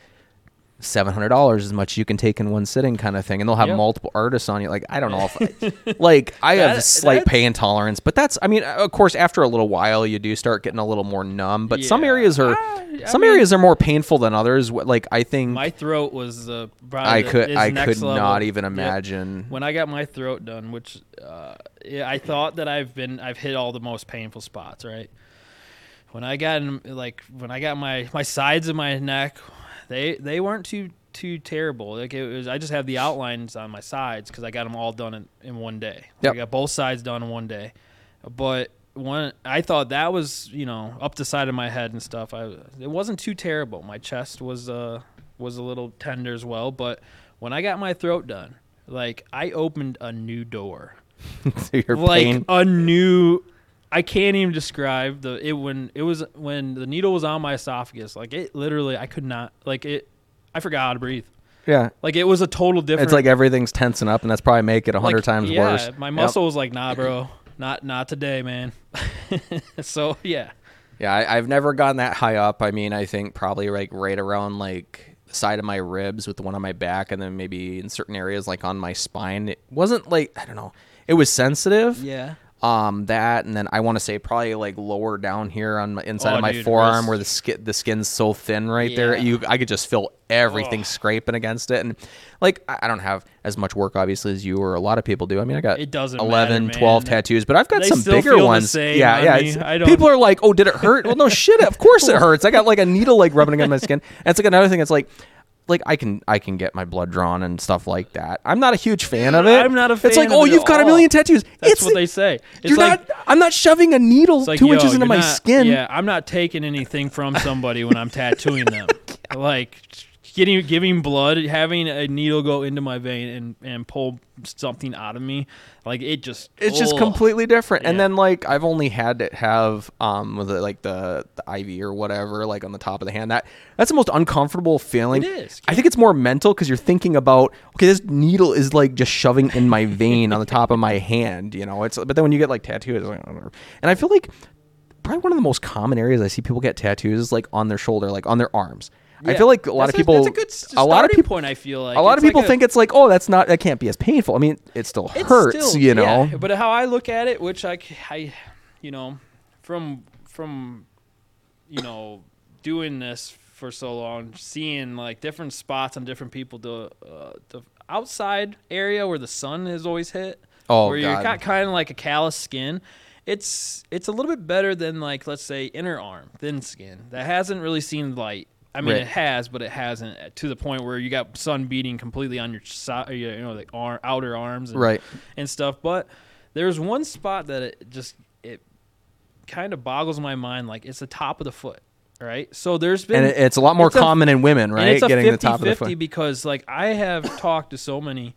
seven hundred dollars as much you can take in one sitting kind of thing, and they'll have Yep. multiple artists on you. Like I don't know if, I, like I have a slight that's- pain tolerance, but that's I mean, of course, after a little while you do start getting a little more numb. But some areas are Ah, I some mean- areas are more painful than others. Like I think my throat was uh, I could I could level. not even Yep. imagine. when I got my throat done, which uh, yeah, I thought that I've been I've hit all the most painful spots, right? When I got in, like when I got my my sides of my neck, they they weren't too too terrible. Like it was, I just have the outlines on my sides because I got them all done in, in one day. Yep. I got both sides done in one day, but one I thought that was you know up the side of my head and stuff. I it wasn't too terrible. My chest was uh was a little tender as well, but when I got my throat done, like I opened a new door. your like pain. a new I can't even describe the it when it was when the needle was on my esophagus. Like it literally I could not like it I forgot how to breathe. Yeah. Like it was a total different It's like everything's tensing up, and that's probably make it a hundred like, times yeah, worse. My Yep. muscle was like, nah, bro. Not not today, man. so yeah. Yeah, I, I've never gone that high up. I mean, I think probably like right around like the side of my ribs with the one on my back, and then maybe in certain areas like on my spine. It wasn't like I don't know. It was sensitive. Yeah. Um, that and then I want to say probably like lower down here on my inside Oh, of my dude, forearm wrist. where the skin the skin's so thin right there. You I could just feel everything Ugh. scraping against it, and like I I don't have as much work obviously as you or a lot of people do. I mean, I got It doesn't 11, matter, 12 tattoos, but I've got They some still bigger feel the ones. same yeah, on yeah. I don't- People are like, "Oh, did it hurt?" well, no shit. Of course it hurts. I got like a needle like rubbing against my skin. And it's like another thing. It's like. Like I can I can get my blood drawn and stuff like that. I'm not a huge fan of it. I'm not a fan. It's like oh it you've got a million tattoos. That's it's what they say. It's you're like not. I'm not shoving a needle like, two inches into my not- skin. Yeah, I'm not taking anything from somebody when I'm tattooing them. Like getting giving blood, having a needle go into my vein and and pull something out of me, like it just It's just completely different. And Yeah. then like I've only had to have um with it, like the, the IV or whatever like on the top of the hand. That that's the most uncomfortable feeling. It is. I think it's more mental because you're thinking about okay, this needle is like just shoving in my vein on the top of my hand. You know, it's but then when you get like tattoos, it's like, and I feel like probably one of the most common areas I see people get tattoos is like on their shoulder, like on their arms. I feel like a lot That's of people, that's a good s- a lot of people, point. I feel like a lot of like people a- think it's like, oh, that's not, that can't be as painful. I mean, it still hurts, still- you know. yeah, but how I look at it, which I, I, you know, from from, you know, doing this for so long, seeing like different spots on different people, the uh, the outside area where the sun is always hit, Oh, where God. you're got kind of like a callous skin. It's it's a little bit better than like let's say inner arm, thin skin that hasn't really seen light. I mean, Right. it has, but it hasn't uh, to the point where you got sun beating completely on your side, you know, the arm, outer arms, and, Right. and stuff. But there's one spot that it just it kind of boggles my mind. Like it's the top of the foot, right? So there's been and it's a lot more it's a- common in women, and right? it's a Getting the top of the 50-50 foot. because like I have talked to so many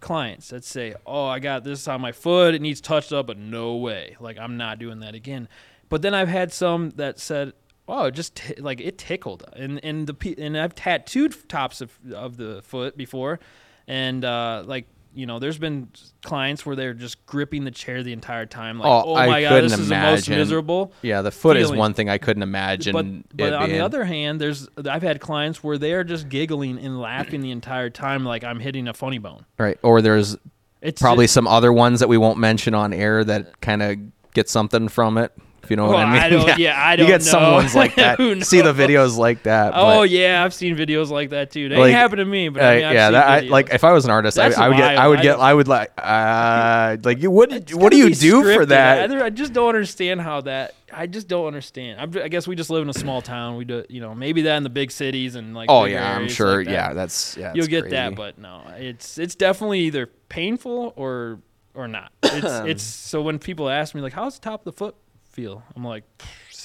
clients that say, "Oh, I got this on my foot. It needs touched up, but no way. Like I'm not doing that again." But then I've had some that said, "Oh, it just t- like it tickled," and and the and I've tattooed tops of of the foot before, and uh, like. You know, there's been clients where they're just gripping the chair the entire time, like, Oh, "Oh, I my god, couldn't this is the most miserable." Yeah, the foot is one thing I couldn't imagine. But, but on being. the other hand, there's I've had clients where they are just giggling and laughing the entire time, like I'm hitting a funny bone. right, or there's It's probably just- some other ones that we won't mention on air that kind of get something from it. If you know what I mean? I don't- yeah, I You don't get some know. ones like that. See the videos like that. oh yeah, I've seen videos like that too. They Like, ain't happened to me, but uh, I mean, I've yeah, that I, like if I was an artist, I, I would get, I would get, I would like, uh, like you. It's what do you do for that? I, I just don't understand how that. I just don't understand. I guess we just live in a small town. We do, you know, maybe that in the big cities and like. Oh yeah, I'm sure. like that. yeah, that's yeah. you'll get crazy. that, but no, it's it's definitely either painful or or not. It's it's so when people ask me like, "How's the top of the foot feel?" I'm like,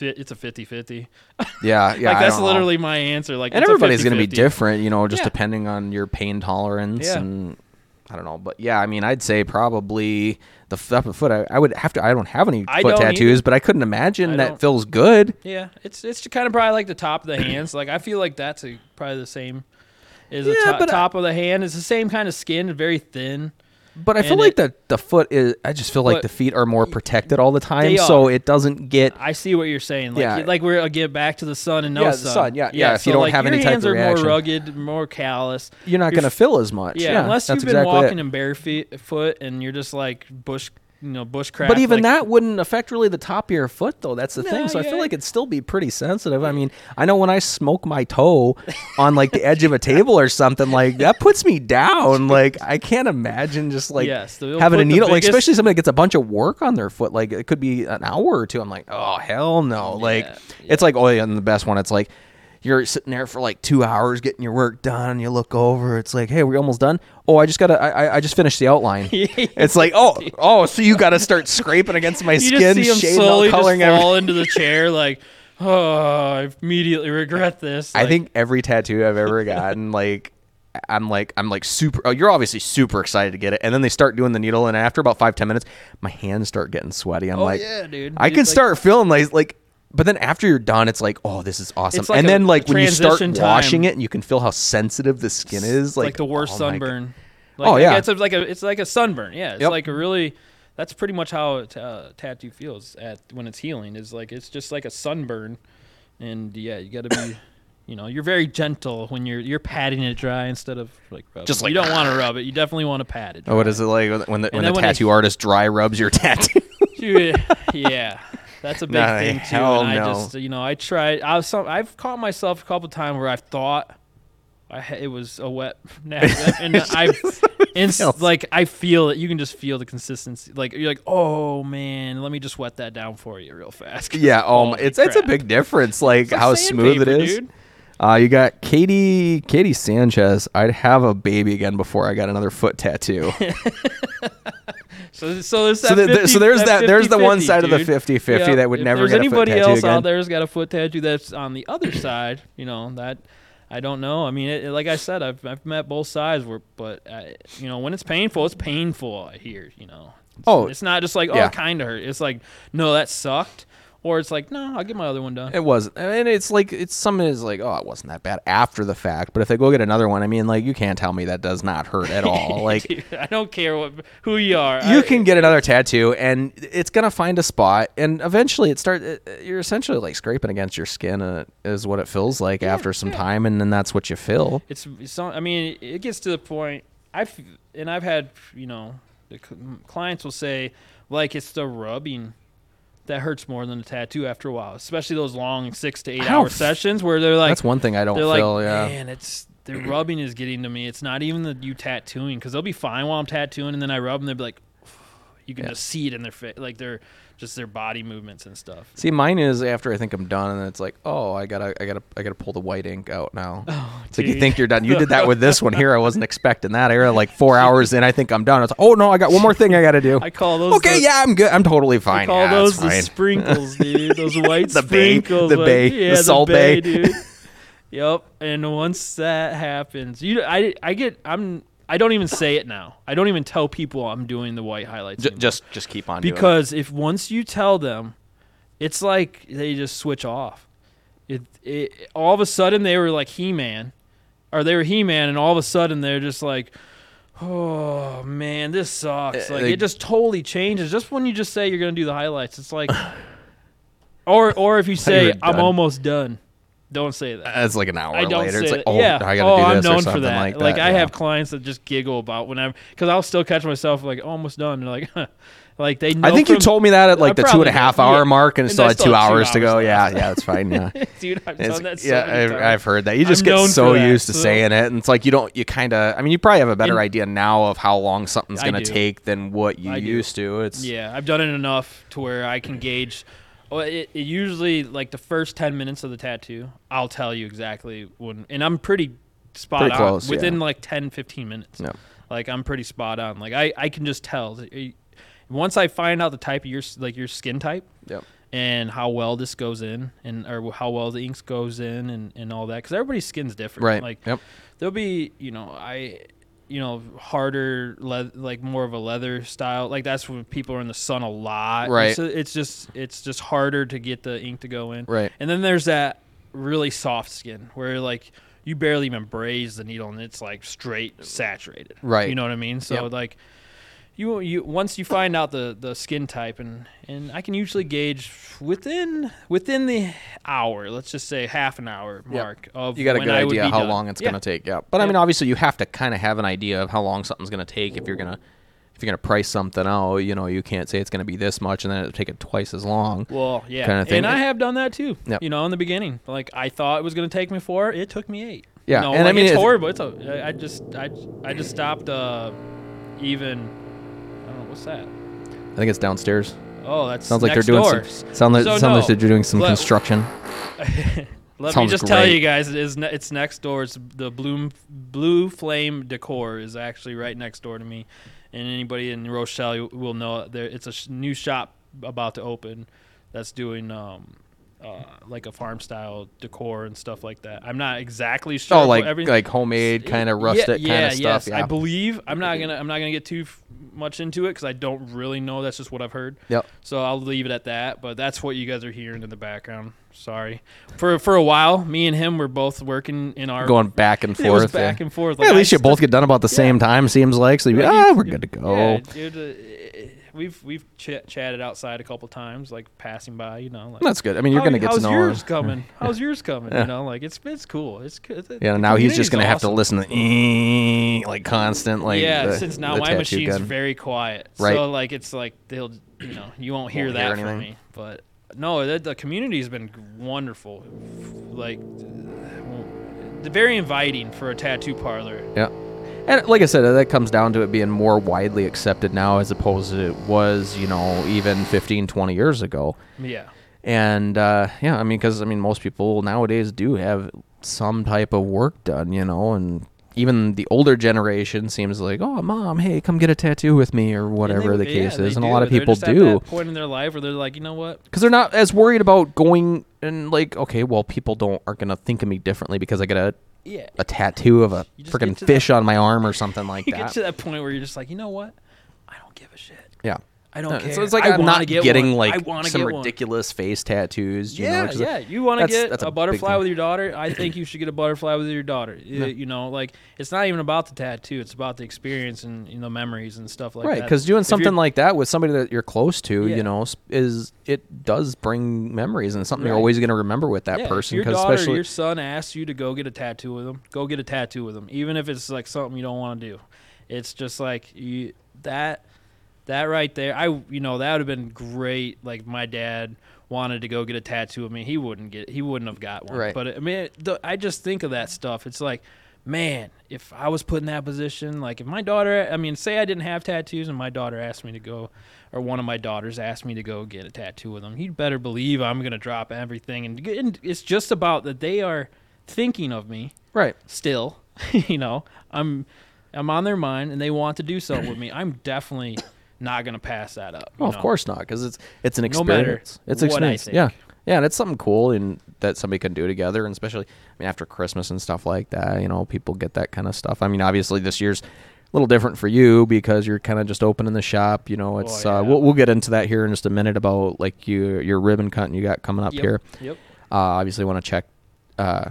"It's a 50-50. yeah, yeah. like that's don't know. literally my answer. Like, and everybody's going to be different, you know, just Yeah. depending on your pain tolerance Yeah. and I don't know, but yeah, I mean, I'd say probably the foot. I, I would have to. I don't have any I foot tattoos, either. but I couldn't imagine I that don't. feels good. Yeah, it's it's kind of probably like the top of the hands. Like I feel like that's a, probably the same. Is the to- but I- top of the hand? It's the same kind of skin, very thin. But I feel And like it- the the foot is. I just feel like the feet are more protected all the time, so it doesn't get. I see what you're saying. Like, Yeah. like we're uh, again back to the sun and no Yeah, sun. sun, yeah, yeah, if so you don't like, have your any type hands are more rugged, more callous. You're not going to feel as much. Yeah, Yeah, unless you've been exactly walking it. in barefoot foot and you're just like bush, you know, bushcraft. But even like, that wouldn't affect really the top of your foot, though. That's the No, thing. So I feel like it'd still be pretty sensitive. I mean, I know when I smoke my toe on like the edge of a table or something, like that puts me down. Like I can't imagine just like Yes, having a needle. like especially somebody that gets a bunch of work on their foot. Like it could be an hour or two. I'm like, oh hell no. Like Yeah, it's like oh yeah, and the best one. It's like. You're sitting there for like two hours getting your work done. And you look over. It's like, hey, we're almost done. Oh, I just gotta. I, I- just finished the outline. It's like, oh, oh, so you got to start scraping against my skin, just see him shading, slowly coloring just everything. fall into the chair, like, oh, I immediately regret this. I think every tattoo I've ever gotten, like, I'm like I'm like super. Oh, you're obviously super excited to get it, and then they start doing the needle, and after about five ten minutes, my hands start getting sweaty. I'm Oh, like, yeah, dude. I It's can like- start feeling like like. But then after you're done, it's like, oh, this is awesome. Like and a- then like when you start transition washing it, and you can feel how sensitive the skin is. Like, like, the worst oh sunburn. Like, Oh, yeah. it's a, like a it's like a sunburn. Yeah, it's Yep. like a really. That's pretty much how a t- uh, tattoo feels at when it's healing. Is like it's just like a sunburn, and yeah, you got to be, you know, you're very gentle when you're you're patting it dry instead of like rubbing. Just you don't want to rub it. You definitely want to pat it. Oh, what dry. is it like when the, when the when tattoo artist dry rubs your tattoo? Yeah, that's a big thing too. and I no. just, you know, I tried. I was some. I've caught myself a couple times where I've thought I it was a wet nap, and I've, like I feel it. You can just feel the consistency. Like you're like, oh man, let me just wet that down for you real fast. yeah, oh, my, it's it's a big difference. Like, like how smooth it sandpaper, is. dude. Uh, you got Katie Katie Sanchez. I'd have a baby again before I got another foot tattoo. So, so there's that. so, the, 50, so there's that. There's the one 50-50, side of the dude. 50-50 Yeah, that would if never get a foot anybody tattoo else again. out there's got a foot tattoo that's on the other side, you know that I don't know. I mean, it, like I said, I've I've met both sides. Where, but I, you know, when it's painful, it's painful. I hear, you know. It's, Oh, it's not just like oh, yeah. it kind of hurt. It's like no, that sucked, or it's like no, I'll get my other one done. It wasn't, and it's like it's something is like, oh, it wasn't that bad after the fact. But if they go get another one, I mean, like you can't tell me that does not hurt at all. Like Dude, I don't care what who you are. you I- can get another tattoo, and it's gonna find a spot, and eventually it start. You're essentially like scraping against your skin, uh, is what it feels like after some time, and then that's what you feel. it's, it's I mean, it gets to the point. I've and I've had you know, the clients will say like it's the rubbing that hurts more than a tattoo after a while, especially those long six to eight I hour f- sessions where they're like that's one thing I don't they're feel. like yeah. man, it's the rubbing is getting to me. It's not even the you tattooing because they'll be fine while I'm tattooing, and then I rub them, they'll be like, you can Yeah. just see it in their face, like their just their body movements and stuff. See, mine is after I think I'm done, and then it's like, oh, I gotta, I gotta, I gotta pull the white ink out now. Oh, it's like you think you're done. You did that with this one here. I wasn't expecting that. I like four hours in, I think I'm done. It's like, oh no, I got one more thing I gotta do. I call those okay, the- yeah, I'm good. I'm totally fine. I call yeah, those the sprinkles, dude. Those white The bay- the like- bay, yeah, the Salt Bae. dude. yep. And once that happens, you, I, I get, I'm, I don't even say it now. I don't even tell people I'm doing the white highlights J- just, just keep on doing it. because if once you tell them, it's like they just switch off. It, it all of a sudden they were like He Man, or they were He Man, and all of a sudden they're just like, oh man, this sucks. Like like- it just totally changes. Just when you just say you're gonna do the highlights, it's like, or or if you say I'm almost done, don't say that. It's like an hour I don't later. say It's like, that. oh, yeah. I gotta oh, do I'm this or known something for that. like that. Like I yeah. have clients that just giggle about when I'm because I'll still catch myself like oh, almost done. They're like, like they. Know I think you told me that at I like the two and a half hour yeah. mark, and, And still had still two two hours to go. Yeah, yeah, that's fine. Yeah. dude. I've done that. So yeah, I've, heard that. You just I'm get so used to so- saying it, and it's like you don't. You kind of. I mean, you probably have a better And- idea now of how long something's going to take than what you used to. It's Yeah, I've done it enough to where I can gauge. Well, it, it usually like the first ten minutes of the tattoo, I'll tell you exactly when, and I'm pretty spot Pretty on close, within yeah. like 10, 15 minutes. Yeah. Like I'm pretty spot on. Like I, I can just tell. Once I find out the type of your s- like your skin type Yep. and how well this goes in, and or how well the inks goes in, and and all that, because everybody's skin's different. right. Like yep. there'll be you know i you know harder le- like more of a leather style like that's when people are in the sun a lot Right. it's, it's just it's just harder to get the ink to go in Right. and then there's that really soft skin where like you barely even braze the needle and it's like straight saturated Right. you know what i mean so Yep. like you you once you find out the the skin type and and I can usually gauge within within the hour, let's just say half an hour mark of You got a good idea how done. long it's Yeah. going to take. Yeah. But I mean, obviously, you have to kind of have an idea of how long something's going to take if you're gonna if you're gonna price something out. You know, you can't say it's going to be this much and then it'll take it twice as long. Well, yeah, kinda thing. and I have done that too. Yep. You know, in the beginning, like I thought it was going to take me four, it took me eight. Yeah, no, and I mean, it's if- horrible. It's a, I I just I I just stopped. Uh, even I what's that. I think it's downstairs. Oh, that's Sounds like they're doing door. some. Sound like, So, sound like no. they're doing some Let- construction. Let Sounds me just tell you guys, it is ne- it's next door. It's the Bloom Blue Flame Decor is actually right next door to me, and anybody in Rochelle will know there. It's a sh- new shop about to open that's doing um, uh, like a farm style decor and stuff like that. I'm not exactly sure. Oh, like everything- like homemade kind of rustic yeah, kind of stuff. yes. Yeah. I believe I'm not gonna I'm not gonna get too f- much into it because I don't really know. That's just what I've heard. Yep. So I'll leave it at that. But that's what you guys are hearing in the background. Sorry. For for a while, me and him were both working in our Going back and It was forth. back yeah. and forth. Yeah, at least I you both get done about the same time. Seems like so. You, Like, ah, we're good to go. Yeah, dude, uh, we've we've ch- chatted outside a couple times, like passing by. You know, like That's good. I mean, you're "How- gonna get to how's know. yours her. coming? How's yours coming? Yeah. You know, like it's it's cool. It's good. The- Yeah. Now he's just gonna have to listen to like constant, like yeah, the- since now my machine's gun. very quiet, Right. so like it's like they'll, you know, you won't hear Won't that hear from me. But no, the, the community's been wonderful, like very inviting for a tattoo parlor. Yeah. And like I said, that comes down to it being more widely accepted now as opposed to it was, you know, even 15, 20 years ago. Yeah, And uh, yeah, I mean, because I mean, most people nowadays do have some type of work done, you know, and even the older generation seems like, oh, mom, hey, come get a tattoo with me or whatever And the case yeah, is. And a lot of people do point in their life where they're like, you know what? because they're not as worried about going and like, okay, well, people don't aren't gonna think of me differently because I got a, Yeah, a tattoo of a You just freaking get to fish on my arm or something like you that. get to that point where you're just like, you know what? I don't give a shit. yeah. I don't No, care. So it's like I I'm not get getting one. Like some get one. ridiculous face tattoos. You know, Yeah, 'cause yeah. You want to get that's a a, butterfly with your daughter? I think you should get a butterfly with your daughter. Y- You know, like it's not even about the tattoo; it's about the experience and you know memories and stuff like right that. Right? Because doing If something like that with somebody that you're close to Yeah. you know is it does bring memories and something you're always going to remember with that yeah, person your daughter, especially your son asks you to go get a tattoo with them, go get a tattoo with them, even if it's like something you don't want to do. It's just like you that that right there. I you know that would have been great. Like my dad wanted to go get a tattoo of me, he wouldn't get he wouldn't have got one. Right. But I mean, I just think of that stuff. It's like. Man, if I was put in that position, like if my daughter, I mean, say I didn't have tattoos and my daughter asked me to go, or one of my daughters asked me to go get a tattoo with them, you'd better believe I'm gonna drop everything. And, and it's just about that they are thinking of me right still. you know, I'm I'm on their mind and they want to do something with me. I'm definitely not gonna pass that up. well of course not because it's it's an experience. No it's an I experience yeah yeah and it's something cool and that somebody can do together and especially i mean after christmas and stuff like that you know people get that kind of stuff i mean obviously this year's a little different for you because you're kind of just opening the shop you know it's yeah. uh, we'll, we'll get into that here in just a minute about like you your ribbon cutting you got coming up Yep. here Yep. uh, obviously want to check uh,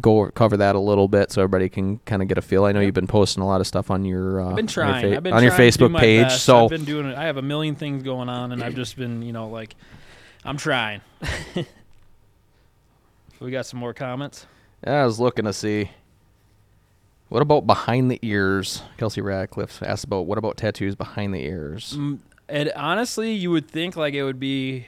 go cover that a little bit so everybody can kind of get a feel. I know you've been posting a lot of stuff on your uh, I've been on your trying. fa- I've been on your trying Facebook page. best. So I've been doing it. I have a million things going on, and I've just been, you know, like, I'm trying. we got some more comments. yeah, I was looking to see. What about behind the ears? Kelsey Radcliffe asked about what about tattoos behind the ears? Mm, And honestly, you would think like it would be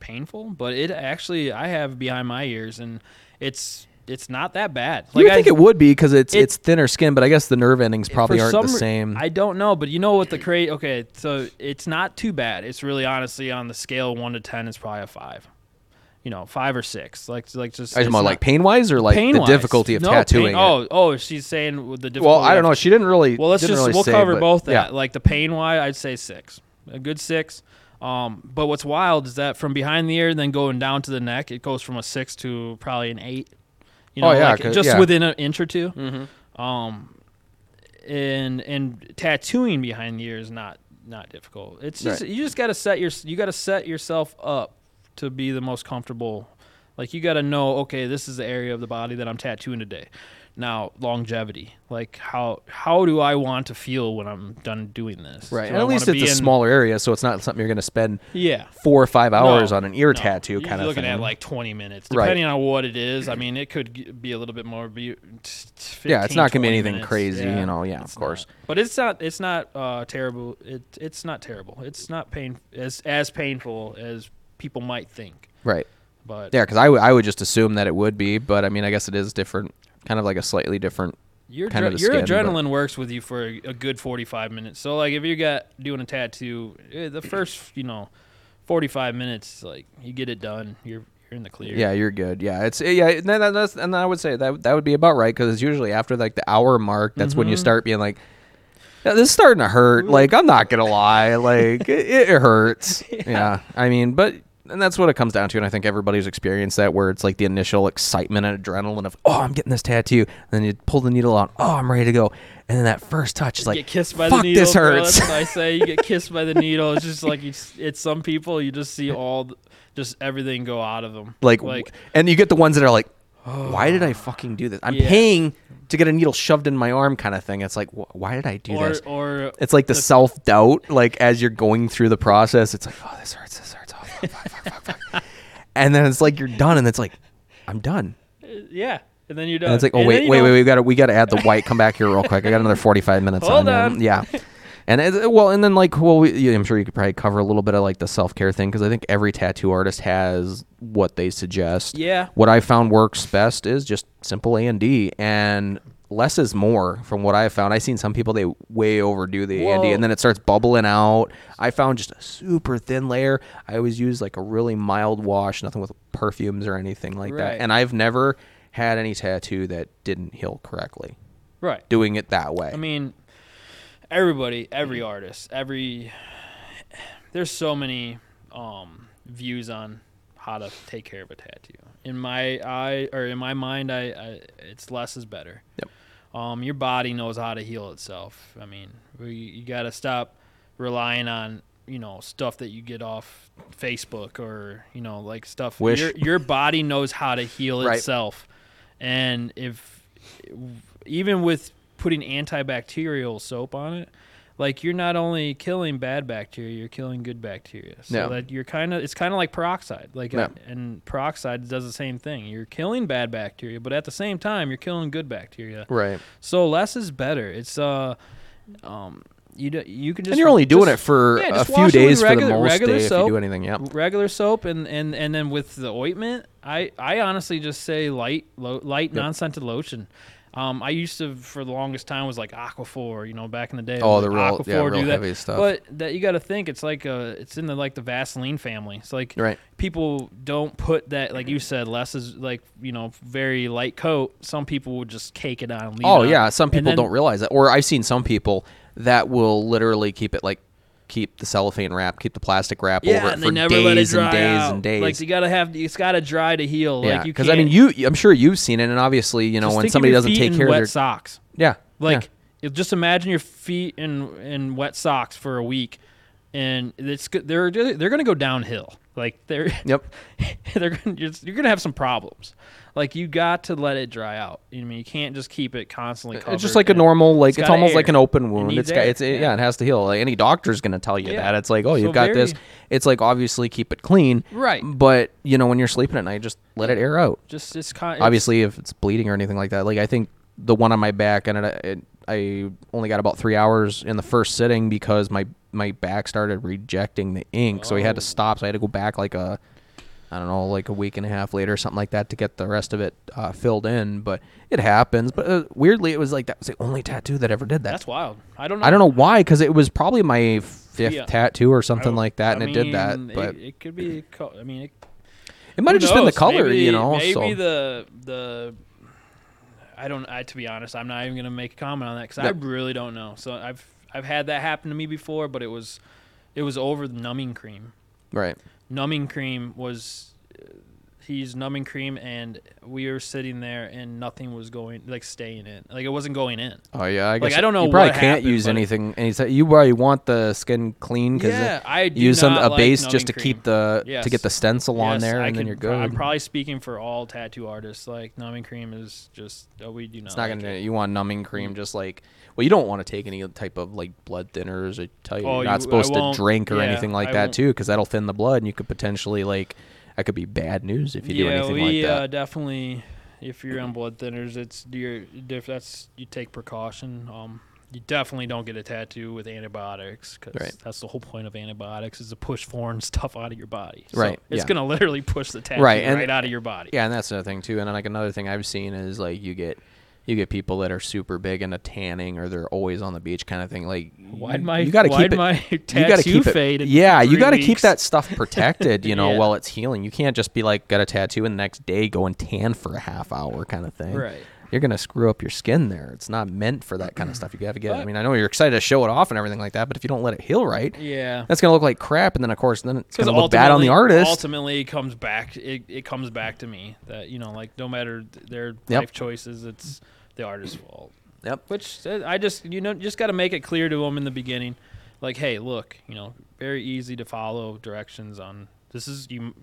painful, but it actually I have behind my ears, and it's it's not that bad. you would I think it would be because it's it- it's thinner skin, but I guess the nerve endings probably aren't the same. I don't know, but you know what the crate? Okay, so it's not too bad. It's really honestly on the scale one to ten, it's probably a five. You know, five or six. Like like just. I it's more not- like pain wise or like the difficulty of No, tattooing. Pain, oh, oh, she's saying the difficulty. well, I don't know. She didn't really. Well, let's just really we'll say, cover but both that. Yeah. Like the pain wise, I'd say six, a good six. Um, but what's wild is that from behind the ear, then going down to the neck, it goes from a six to probably an eight. You know, Oh, yeah, like just yeah. within an inch or 2 Mhm. Um, and and tattooing behind the ear is not not difficult. It's just Right. you just got to set your you got to set yourself up to be the most comfortable. Like you got to know, okay, this is the area of the body that I'm tattooing today. Now, longevity. Like how how do I want to feel when I'm done doing this? Right. Do at least it's a in- smaller area, so it's not something you're going to spend Yeah. four or five hours No, on an ear no. tattoo You're kind of looking thing. at like 20 minutes, Right. depending on what it is. I mean, it could be a little bit more. Be, t- t- Yeah, it's not gonna be anything minutes. crazy, you know, yeah, of course. not. But it's not. It's not uh, terrible. It it's not terrible. It's not pain as as painful as people might think. right. But Yeah, because I I would just assume that it would be, but I mean, I guess it is different, kind of like a slightly different. your kind of dre- your skin, but- adrenaline works with you for a, a good 45 minutes. So like if you got doing a tattoo, eh, the first you know 45 minutes, like you get it done, you're you're in the clear. Yeah, you're good. Yeah, it's yeah, and that, that's and I would say that that would be about right because it's usually after like the hour mark that's when you Mhm. start being like, yeah, this is starting to hurt. Like I'm not gonna lie, like it, it hurts. yeah, I mean, but and that's what it comes down to. And I think everybody's experienced that, where it's like the initial excitement and adrenaline of, oh, I'm getting this tattoo. And then you pull the needle out, oh, I'm ready to go. And then that first touch is like, get kissed by fuck, the needle. this hurts. I say. You get kissed by the needle. It's just like you, it's some people. You just see all, the, just everything go out of them. like, like and you get the ones that are like, why did I fucking do this? I'm Yeah. paying to get a needle shoved in my arm, kind of thing. It's like, wh- why did I do or this? or It's like the self doubt, like as you're going through the process. It's like, oh, this hurts, this fuck, fuck, fuck, fuck, fuck. and then it's like you're done, and it's like, I'm done. Uh, yeah, and then you're done. And it's like, oh wait, wait, wait, we got to we got to add the white. Come back here real quick. I got another 45 minutes Hold on. Yeah. And it, well, and then like, well, we, I'm sure you could probably cover a little bit of like the self care thing because I think every tattoo artist has what they suggest. Yeah. What I found works best is just simple A and D, and less is more. From what I've found, I've seen some people they way overdo the A and and then it starts bubbling out. I found just a super thin layer. I always use like a really mild wash, nothing with perfumes or anything like Right. that. And I've never had any tattoo that didn't heal correctly right. doing it that way. I mean, everybody, every artist, every there's so many um, views on how to take care of a tattoo. In my eye or in my mind, I, I it's less is better. Yep. Um, your body knows how to heal itself. I mean, we, you got to stop relying on you know stuff that you get off Facebook or you know like stuff. Wish. Your, your body knows how to heal Right. itself, and if even with putting antibacterial soap on it, like you're not only killing bad bacteria, you're killing good bacteria. So Yeah. that you're kind of it's kind of like peroxide. Like Yeah. uh, and peroxide does the same thing. You're killing bad bacteria, but at the same time you're killing good bacteria. right. So less is better. It's uh um you do, you can just and you're only doing just- it for yeah, a few wash it with days regular- for the most regular day if you do anything. Yep. regular soap and, and, and then with the ointment, I, I honestly just say light lo, light non scented lotion. Um, I used to for the longest time was like Aquaphor, you know, back in the day. Oh, the like real- yeah, real do that. heavy stuff. But that you got to think it's like a it's in the like the Vaseline family. It's like Right. people don't put that like you said less is like you know very light coat. Some people would just cake it on. Leave Oh it on. yeah, some people then- don't realize that. Or I've seen some people that will literally keep it like keep the cellophane wrap, keep the plastic wrap Yeah, over it for days let it dry and days out. and days. Like you gotta have it's gotta dry to heal. yeah, like because I mean, you, I'm sure you've seen it, and obviously, you know, when somebody doesn't take care of their socks. yeah, Like yeah. just imagine your feet in in wet socks for a week, and it's they're they're gonna go downhill. Like they're Yep. they're you're, you're gonna have some problems. Like you got to let it dry out. I mean, you can't just keep it constantly covered. It's just like a normal, like it's it's, almost like an open wound. needs It's got, air. it's yeah. Yeah. it has to heal. Like any doctor's gonna tell you Yeah. that. It's like, oh, So you've got this. It's like obviously keep it clean, Right. But you know, when you're sleeping at night, just let it air out. Just it's kind. obviously if it's bleeding or anything like that like i think the one on my back and it, it, i only got about three hours in the first sitting because my my back started rejecting the ink so we had to Oh. stop so i had to go back like a i don't know like a week and a half later or something like that to get the rest of it uh, filled in but it happens but uh, weirdly it was like that was the only tattoo that ever did that that's wild. I don't know. i don't know why because it was probably my fifth Yeah. tattoo or something like that I and it did that but it, it could be. co- I mean, it it might have Who just been the color maybe, you know Maybe so the the. I don't. I to be honest, I'm not even gonna make a comment on that because I really don't know. So I've I've had that happen to me before, but it was it was over the numbing cream. right Numbing cream was uh, he used numbing cream, and we were sitting there, and nothing was going like staying in. Like it wasn't going in. Oh yeah, I guess Like, I don't know You probably can't happened, use anything. And he said you probably want the skin clean because Yeah, I do use some a like base just to cream. keep the Yes. to get the stencil on there, I and can, then you're good. I'm probably speaking for all tattoo artists. Like numbing cream is just oh, we do not. it's not like gonna. it. You want numbing cream, just like well, you don't want to take any type of like blood thinners. I tell you, Oh, you're not you- supposed to drink or yeah, anything like I that won't. too, because that'll thin the blood, and you could potentially like that could be bad news if you do anything we like Uh, that. definitely. If you're on blood thinners, it's your diff. That's you take precaution. Um, you definitely don't get a tattoo with antibiotics because Right. that's the whole point of antibiotics is to push foreign stuff out of your body. So Right, It's yeah. gonna literally push the tattoo Right, right, and- out of your body. Yeah, and that's another thing too. And then like another thing I've seen is like you get you get people that are super big into tanning or they're always on the beach kind of thing. Like Why'd my you got to why'd keep it. my you tattoo got to keep fade? Yeah, you got to keep that stuff protected. You know, Yeah. while it's healing. You can't just be like got a tattoo and the next day go and tan for a half hour kind of thing. right. You're gonna screw up your skin there. It's not meant for that kind of stuff. You got to get. It. I mean, I know you're excited to show it off and everything like that, but if you don't let it heal right, Yeah. that's gonna look like crap. And then of course, then it's gonna look bad on the artist. Ultimately, it comes back. It, it comes back to me that you know, like no matter their Yep. life choices, it's the artist's fault. Yep. Which uh, I just you know just got to make it clear to them in the beginning, like, hey, look, you know, very easy to follow directions on. This is you.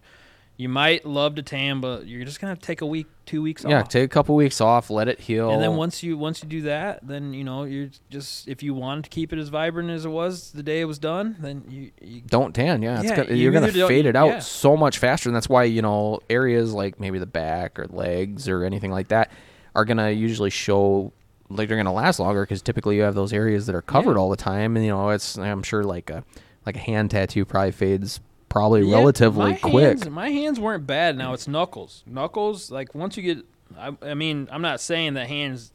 You might love to tan, but you're just gonna have to take a week, two weeks Yeah, off. Yeah, take a couple weeks off, let it heal. And then once you once you do that, then you know you're just if you wanted to keep it as vibrant as it was the day it was done, then you, you don't tan. Yeah, it's Yeah, gonna, you you're gonna fade it out yeah. so much faster, and that's why you know areas like maybe the back or legs or anything like that are gonna usually show like they're gonna last longer because typically you have those areas that are covered all the time, and you know it's I'm sure like a like a hand tattoo probably fades probably Yeah, relatively my quick. Hands, my hands weren't bad. Now it's knuckles. Knuckles, like once you get, I, I mean, I'm not saying that hands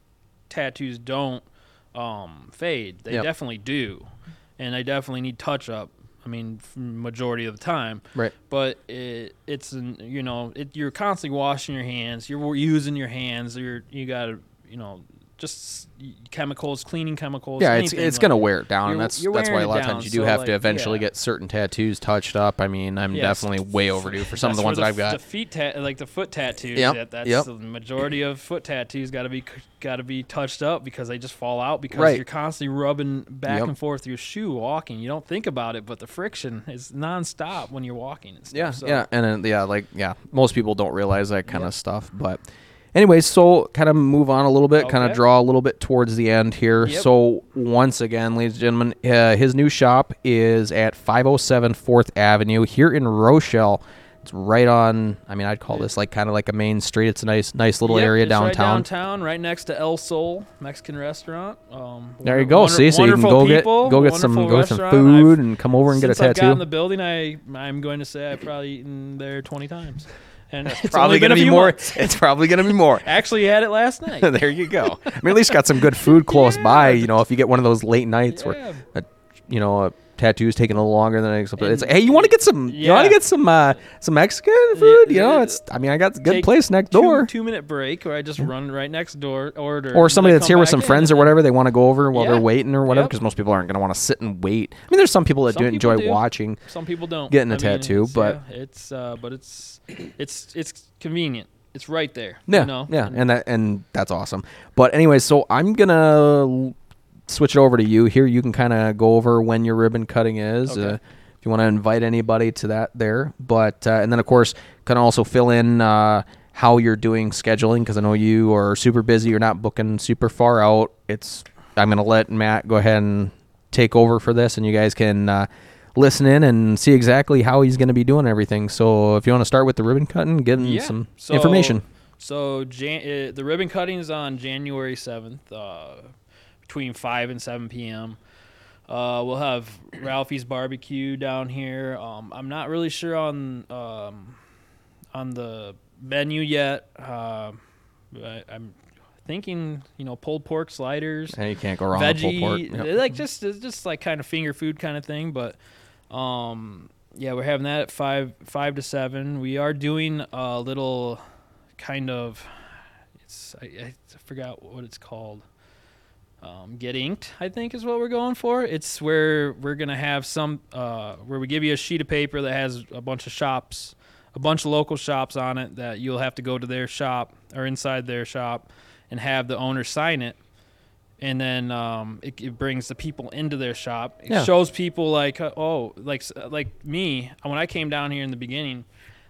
tattoos don't um, fade. They Yep. definitely do, and they definitely need touch up. I mean, majority of the time. Right. But it, it's an, you know, it, you're constantly washing your hands. You're using your hands. You're you got to you know just chemicals, cleaning chemicals. Yeah, it's it's like- gonna wear it down, and that's that's why a lot of times you do so, have to eventually yeah. get certain tattoos touched up. I mean, I'm Yes. definitely way overdue for some of the ones where that I've got. The feet, ta- like the foot tattoos. Yep, That, that's yep. the majority of foot tattoos. Got to be got to be touched up because they just fall out because Right. you're constantly rubbing back Yep. and forth your shoe walking. You don't think about it, but the friction is nonstop when you're walking and stuff. Yeah, so. yeah, and then, yeah, like yeah, most people don't realize that kind of stuff. But, anyways, so kind of move on a little bit, kind of Okay. draw a little bit towards the end here. Yep. So once again, ladies and gentlemen, uh, his new shop is at 507 Fourth Avenue here in Rochelle. It's right on. I mean, I'd call this like kind of like a main street. It's a nice, nice little Yep, area it's Right downtown. downtown, right next to El Sol Mexican restaurant. Um, There you wonder- go. wonder- See, so you can wonderful go get go get some wonderful go get some restaurant. food I've- and come over and get a Since I've tattoo. gotten the building, I I'm going to say I've probably eaten there 20 times, and it's probably gonna be more. months. It's probably gonna be more. Actually, had it last night. there you go. I mean, at least got some good food close by. You know, if you get one of those late nights Yeah. where, uh, you know, a tattoo's taking a little longer than it's, it's And- like, hey, you want to get some? You want to get some uh, some Mexican food? You know, it's. I mean, I got a good place next two, door. Two minute break, or I just run right next door, order, Or somebody that's here with some friends or whatever, they want to go over while they're waiting or whatever, Yep. because most people aren't going to want to sit and wait. I mean, there's some people that Some do people enjoy do. watching. Some people don't Getting a I mean, tattoo, it's- but- yeah, it's uh, but it's it's it's convenient. It's right there. Yeah, you know? yeah, and that and that's awesome. But anyway, so I'm gonna switch it over to you here. You can kind of go over when your ribbon cutting is. Okay. Uh, if you want to invite anybody to that there, but uh, and then of course can also fill in uh, how you're doing scheduling because I know you are super busy. You're not booking super far out. It's I'm gonna let Matt go ahead and take over for this, and you guys can. Uh, Listen in and see exactly how he's going to be doing everything. So, if you want to start with the ribbon cutting, getting Yeah. some So- information. So Jan- uh, the ribbon cutting is on January seventh, uh, between five and seven p.m. Uh, we'll have Ralphie's barbecue down here. Um, I'm not really sure on um, on the menu yet. Uh, I, I'm thinking, you know, pulled pork sliders, And you can't go wrong with pulled pork. Yep. like just just like kind of finger food kind of thing. But um, yeah, we're having that at five five to seven. We are doing a little kind of it's I, I forgot what it's called. Um, get inked, I think, is what we're going for. It's where we're gonna have some uh, where we give you a sheet of paper that has a bunch of shops, a bunch of local shops on it that you'll have to go to their shop or inside their shop and have the owner sign it. And then um, it, it brings the people into their shop. It Yeah. shows people like, uh, oh, like like me when I came down here in the beginning,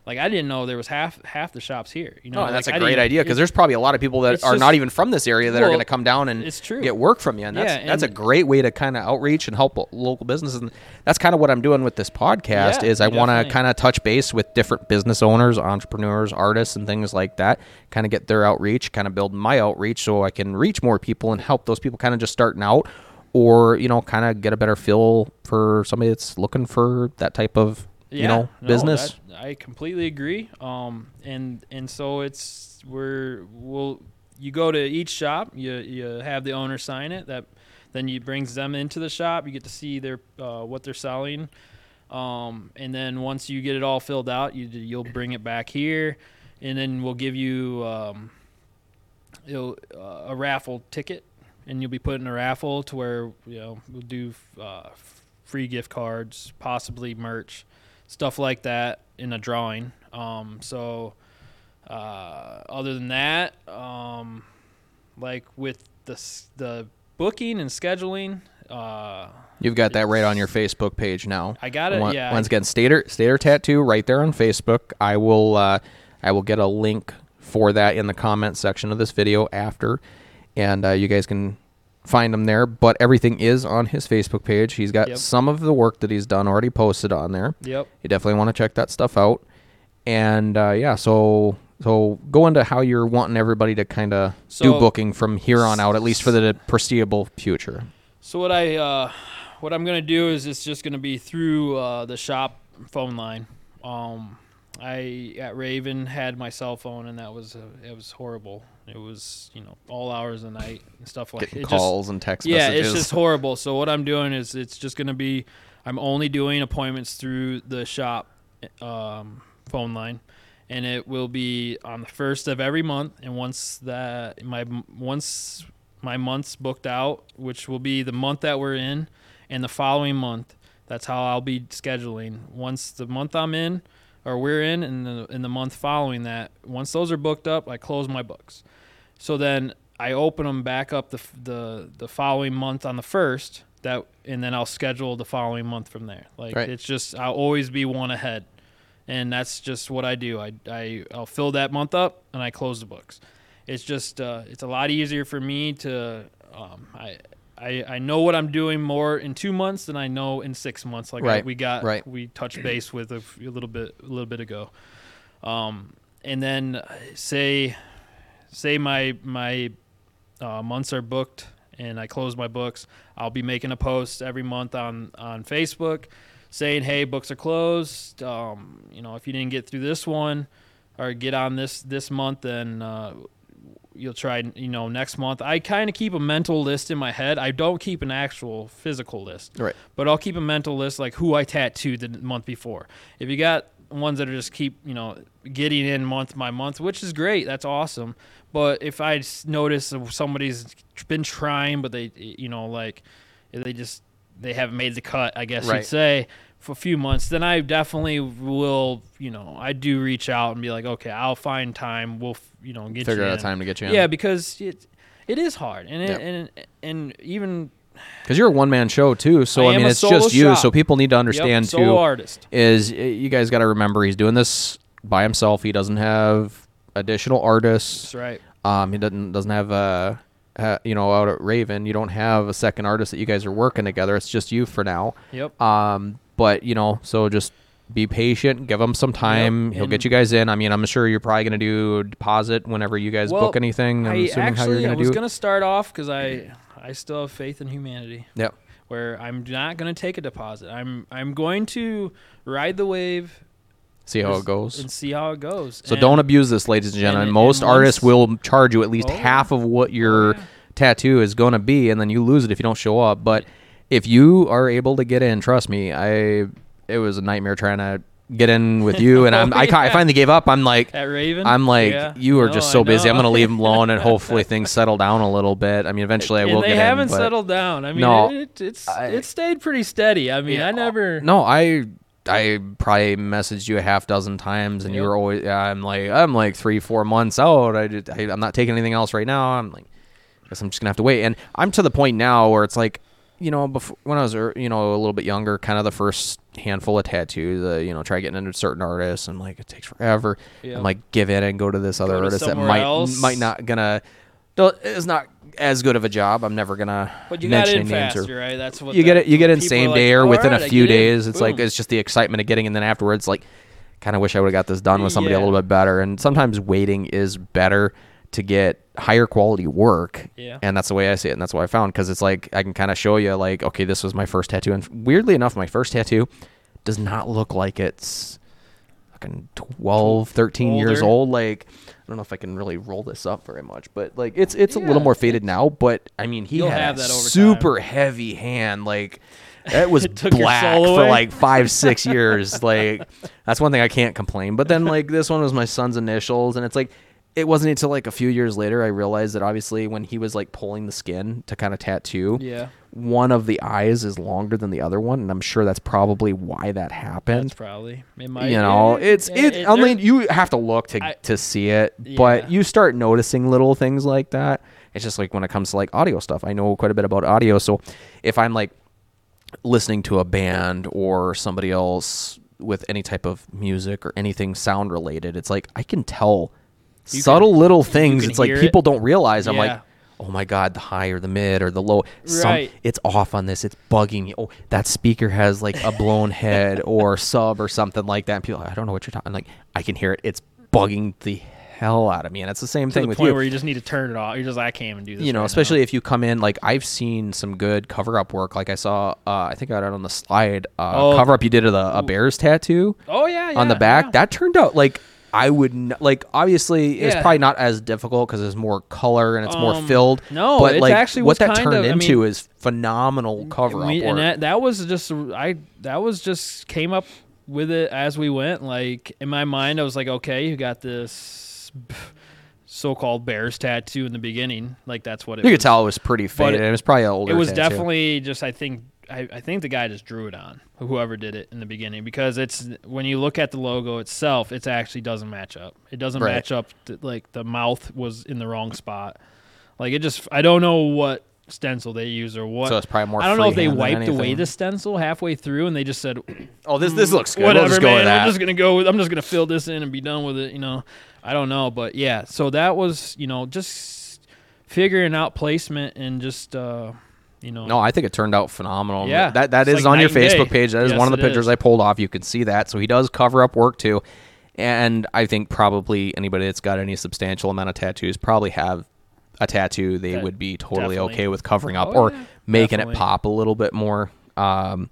like I didn't know there was half half the shops here. You know, oh, No, that's Like, a I great idea because there's probably a lot of people that are just- not even from this area that are going to come down and get work from you, and that's Yeah, that's a great way to kind of outreach and help local businesses. And that's kind of what I'm doing with this podcast. Yeah, is I want to kind of touch base with different business owners, entrepreneurs, artists, and things like that. Kind of get their outreach, kind of build my outreach so I can reach more people and help those people kind of just starting out, or you know, kind of get a better feel for somebody that's looking for that type of you know no, business. that- I completely agree. Um, and and so it's we're we'll you go to each shop, you you have the owner sign it. That then you brings them into the shop. You get to see their uh, what they're selling. Um, and then once you get it all filled out, you you'll bring it back here, and then we'll give you um, uh, a raffle ticket, and you'll be put in a raffle to where you know we'll do uh, free gift cards, possibly merch, stuff like that in a drawing. Um, so uh, other than that, um, like with the the booking and scheduling, uh, You've got that right on your Facebook page now. I got it. Once, yeah, Once again, Steder Steder Tattoo right there on Facebook. I will uh, I will get a link for that in the comment section of this video after, and uh, you guys can find him there. But everything is on his Facebook page. He's got Yep. some of the work that he's done already posted on there. Yep. You definitely want to check that stuff out. And uh, yeah, so so go into how you're wanting everybody to kind of do booking from here on out, at least for the foreseeable future. So what I uh, what I'm gonna do is it's just gonna be through uh, the shop phone line. Um, I at Raven had my cell phone and that was uh, it was horrible. It was you know all hours of the night and stuff like Getting it. just- calls and text yeah, messages. it's just horrible. So what I'm doing is it's just gonna be I'm only doing appointments through the shop um, phone line, and it will be on the first of every month. And once that my once my month's booked out, which will be the month that we're in, and the following month, that's how I'll be scheduling. Once the month I'm in, or we're in, and the in the month following that, once those are booked up, I close my books. So then I open them back up the the the following month on the first. That and then I'll schedule the following month from there. Like Right. it's just I'll always be one ahead, and that's just what I do. I I I'll fill that month up and I close the books. It's just uh, it's a lot easier for me to um, I. I, I know what I'm doing more in two months than I know in six months. Like Right, we got, right. we touched base with a little bit, a little bit ago. Um, and then uh, say, say my my uh, months are booked and I close my books, I'll be making a post every month on on Facebook saying, "Hey, books are closed. Um, you know, if you didn't get through this one or get on this this month, then uh, you'll try. You know, next month." I kind of keep a mental list in my head. I don't keep an actual physical list, Right. but I'll keep a mental list like who I tattooed the month before. If you got ones that are just keep you know getting in month by month, which is great, that's awesome. But if i notice somebody's been trying, but they you know like they just they haven't made the cut, I guess Right. you'd say for a few months, then I definitely will. You know, I do reach out and be like, okay, I'll find time. We'll you know get Figure you out a time to get you in. Yeah, because it it is hard, and it, Yep. and and even Because you're a one man show too, so I I, mean it's just you. shop. So people need to yep, understand solo too. artist. Is uh, you guys got to remember he's doing this by himself. He doesn't have additional artists. That's right. Um, he doesn't doesn't have a. Uh, you know, out at Raven, you don't have a second artist that you guys are working together. It's just you for now. Yep. Um, but you know, so just be patient. Give him some time. He'll and- get you guys in. I mean, I'm sure you're probably going to do a deposit whenever you guys Well, book anything. I'm I assuming actually how you're I going to was gonna start off because I I still have faith in humanity. it. Yep. Where I'm not gonna take a deposit. I'm I'm going to ride the wave See how it goes. and see how it goes. So And- don't abuse this, ladies and gentlemen. and Most artists will charge you at least Oh, half of what oh, your Oh, yeah. tattoo is going to be, and then you lose it if you don't show up. But if you are able to get in, trust me, I it was a nightmare trying to get in with you, and I'm, Oh, I, I finally gave up. I'm like. at Raven. I'm like, Yeah. you are No, just so busy. I'm gonna leave them alone, and hopefully things settle down a little bit. I mean, eventually I and will they get haven't in. settled down. I mean, No, it, it's I- it stayed pretty steady. I mean, Yeah, I never. No, I I probably messaged you a half dozen times, and you were always. I'm like I'm like three four months out. I, just, I I'm not taking anything else right now. I'm like, guess I'm just gonna have to wait. And I'm to the point now where it's like, you know, before when I was you know a little bit younger, kind of the first handful of tattoos, uh, you know, try getting into certain artists, and like it takes forever. Yeah. I'm like, give in and go to this other to artist that might else. might not gonna. don't- Is not as good of a job. I'm never gonna But you got in names or- faster, right? That's what you get it you get in same like, day or within right, a few get in." days it's like it's just the excitement of getting and then afterwards like kind of wish i would have got this done with somebody a little bit better and sometimes waiting is better to get higher quality work Yeah. and that's the way i see it and that's what i found because it's like i can kind of show you like okay this was my first tattoo and weirdly enough my first tattoo does not look like it's fucking 12 13 years old like i don't know if i can really roll this up very much but like it's it's a little more faded now but i mean he had have a time. super heavy hand like that was black for like five six years like that's one thing i can't complain but then like this one was my son's initials and it's like it wasn't until like a few years later I realized that obviously when he was like pulling the skin to kind of tattoo, Yeah, one of the eyes is longer than the other one, and I'm sure that's probably why that happened. that's probably it. Might, you know, yeah, it's yeah, it. I mean, you have to look to I- to see it, but you start noticing little things like that. It's just like when it comes to like audio stuff. I know quite a bit about audio, so if I'm like listening to a band or somebody else with any type of music or anything sound related, it's like I can tell You subtle little things. It's like hear it. people don't realize. I'm Yeah. like. Oh my God! The high or the mid or the low, some, Right. it's off on this. It's bugging me. Oh, that speaker has like a blown head or sub or something like that. And people, like, I don't know what you're talking. I'm like, I can hear it. It's bugging the hell out of me, and it's the same to thing the with point you. where you just need to turn it off. You're just like, I can't even do this. You know, right especially now. if you come in like I've seen some good cover up work. Like I saw, uh, I think I got it on the slide uh, Oh. cover up you did of the, a Bears tattoo Oh yeah, on the back. yeah. That turned out like I would n- like. Obviously, it's Yeah. probably not as difficult because there's more color and it's more Um, filled. no, but it like actually what was that kind turned of- I into mean- is phenomenal cover up We- work. and that that was just I that was just came up with it as we went. Like in my mind, I was like, okay, you got this so-called Bears tattoo in the beginning. Like that's what it you was. could tell it was pretty faded. it- it, was probably an older. it was tattoo. definitely just I think I, I think the guy just drew it on whoever did it in the beginning because it's when you look at the logo itself it actually doesn't match up it doesn't Right. match up to, like the mouth was in the wrong spot like it just I don't know what stencil they use or what So it's probably more I don't know if they wiped away the stencil halfway through and they just said Oh, this this looks good. whatever we'll man. I'm just gonna go with I'm just gonna fill this in and be done with it you know I don't know but yeah so that was you know just figuring out placement and just uh you know No, I think it turned out phenomenal. Yeah, that that is like on your Facebook day. page. That is Yes, one of the pictures is. I pulled off. You can see that. So he does cover up work too, and I think probably anybody that's got any substantial amount of tattoos probably have a tattoo they That- would be totally definitely. okay with covering up Oh, or yeah, making definitely. it pop a little bit more. Um,